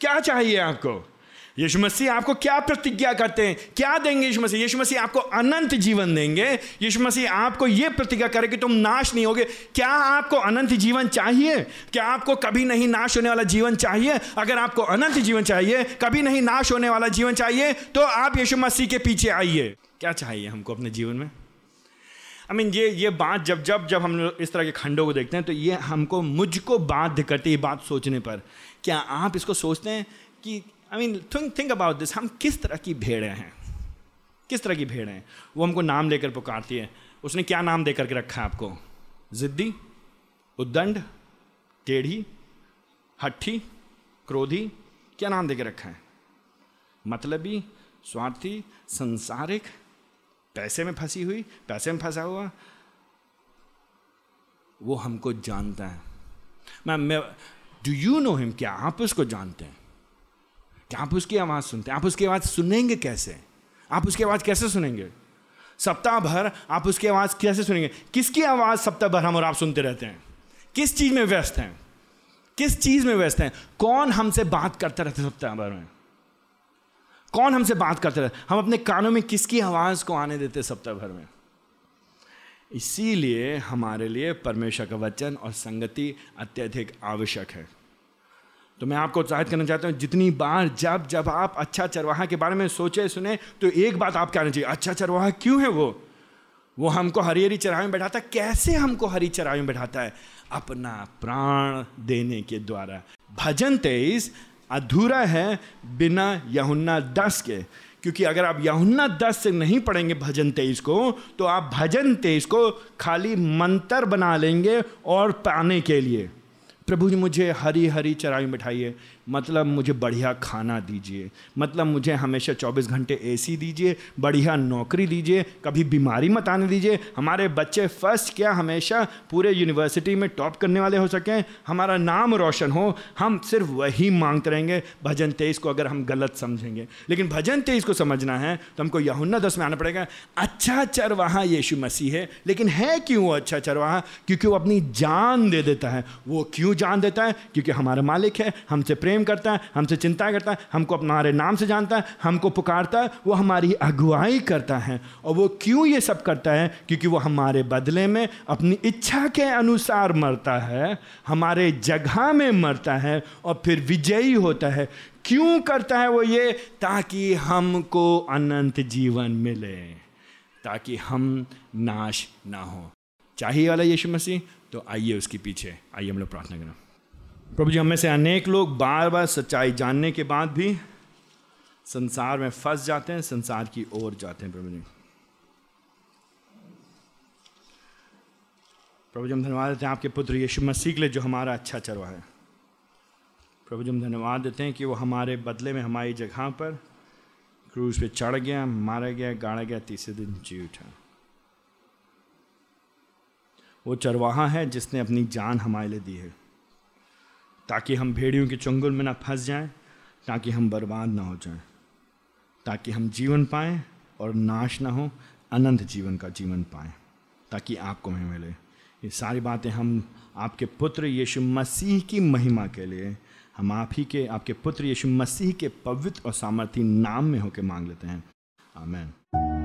क्या चाहिए आपको? यीशु मसीह आपको क्या प्रतिज्ञा करते हैं? क्या देंगे यीशु मसीह? यीशु मसीह आपको अनंत जीवन देंगे। यीशु मसीह आपको यह प्रतिज्ञा करे कि तुम नाश नहीं होगे। क्या आपको अनंत जीवन चाहिए? क्या आपको कभी नहीं नाश होने वाला जीवन चाहिए? अगर आपको अनंत जीवन चाहिए, कभी नहीं नाश होने वाला जीवन चाहिए तो आप यीशु मसीह के पीछे आइए। क्या चाहिए हमको अपने जीवन में? आई मीन ये ये बात जब जब जब हम इस तरह के खंडों को देखते हैं तो ये हमको मुझको बाध्य करती है बात सोचने पर। क्या आप इसको सोचते हैं कि I mean think think about this हम किस तरह की भेड़ें हैं? किस तरह की भेड़ हैं? वो हमको नाम लेकर पुकारती है। उसने क्या नाम दे करके रखा है आपको? जिद्दी, उद्दंड, टेढ़ी, हट्ठी, क्रोधी, क्या नाम देकर रखा है? मतलबी, स्वार्थी, संसारिक, पैसे में फंसी हुई, पैसे में फंसा हुआ। वो हमको जानता है। Ma'am do you know him क्या आप उसको जानते हैं? आप उसकी आवाज़ सुनते हैं? आप उसकी आवाज़ सुनेंगे कैसे? आप उसकी आवाज़ कैसे सुनेंगे? सप्ताह भर आप उसकी आवाज़ कैसे सुनेंगे? किसकी आवाज़ सप्ताह भर हम और आप सुनते रहते हैं? किस चीज़ में व्यस्त हैं? किस चीज़ में व्यस्त हैं? कौन हमसे बात करते रहते सप्ताह भर में? कौन हमसे बात करते रहते हम अपने कानों में किसकी आवाज़ को आने देते सप्ताह भर में? इसीलिए हमारे लिए परमेश्वर का वचन और संगति अत्यधिक आवश्यक है। तो मैं आपको उत्साहित करना चाहता हूँ, जितनी बार जब जब आप अच्छा चरवाहा के बारे में सोचे, सुने तो एक बात आप कहना चाहिए अच्छा चरवाहा क्यों है वो? वो हमको हरी हरी चराई में बैठाता है। कैसे हमको हरी चराई में बैठाता है? अपना प्राण देने के द्वारा। भजन तेईस अधूरा है बिना यहुन्ना दस के। क्योंकि अगर आप यहुन्ना दस से नहीं पढ़ेंगे भजन तेईस को तो आप भजन तेईस को खाली मंत्र बना लेंगे और पाने के लिए। प्रभु जी मुझे हरी हरी चराई बिठाइए मतलब मुझे बढ़िया खाना दीजिए मतलब मुझे हमेशा 24 घंटे एसी दीजिए, बढ़िया नौकरी दीजिए, कभी बीमारी मत आने दीजिए। हमारे बच्चे फ़र्स्ट क्या हमेशा पूरे यूनिवर्सिटी में टॉप करने वाले हो सकें? हमारा नाम रोशन हो। हम सिर्फ़ वही मांगते रहेंगे, भजन तेईस को अगर हम गलत समझेंगे। लेकिन भजन तेईस को समझना है तो हमको यहुन्ना दस में आना पड़ेगा अच्छा चरवाहा यीशु मसीह है। लेकिन है क्यों वो अच्छा चरवाहा क्योंकि वो अपनी जान दे देता है। वो क्यों जान देता है? क्योंकि हमारा मालिक है, हमसे प्रेम प्रेम करता है, हमसे चिंता करता है, हमको हमारे नाम से जानता है, हमको पुकारता है, वो हमारी अगुवाई करता है। और वो क्यों ये सब करता है? क्योंकि वो हमारे बदले में अपनी इच्छा के अनुसार मरता है, हमारे जगह में मरता है और फिर विजयी होता है। क्यों करता है वो ये? ताकि हमको अनंत जीवन मिले, ताकि हम नाश ना हो। चाहिए वाला यीशु मसीह? तो आइए उसके पीछे, आइए हम लोग प्रार्थना करें। प्रभु जी, हमें से अनेक लोग बार बार सच्चाई जानने के बाद भी संसार में फंस जाते हैं, संसार की ओर जाते हैं प्रभु जी। प्रभु जी, हम धन्यवाद देते हैं आपके पुत्र यीशु मसीह के लिए जो हमारा अच्छा चरवा है। प्रभु जी, हम धन्यवाद देते हैं कि वो हमारे बदले में हमारी जगह पर क्रूज पे चढ़ गया, मारा गया, गाड़ा गया, तीसरे दिन जी उठा। वो चरवाहा है जिसने अपनी जान हमारे लिए दी है। ताकि हम भेड़ियों के चंगुल में ना फंस जाएँ, ताकि हम बर्बाद ना हो जाएँ, ताकि हम जीवन पाएँ और नाश ना हो, अनंत जीवन का जीवन पाएँ, ताकि आपको हमें मिले। ये सारी बातें हम आपके पुत्र यीशु मसीह की महिमा के लिए हम आप ही के, आपके पुत्र यीशु मसीह के पवित्र और सामर्थ्य नाम में होकर मांग लेते हैं। आमेन।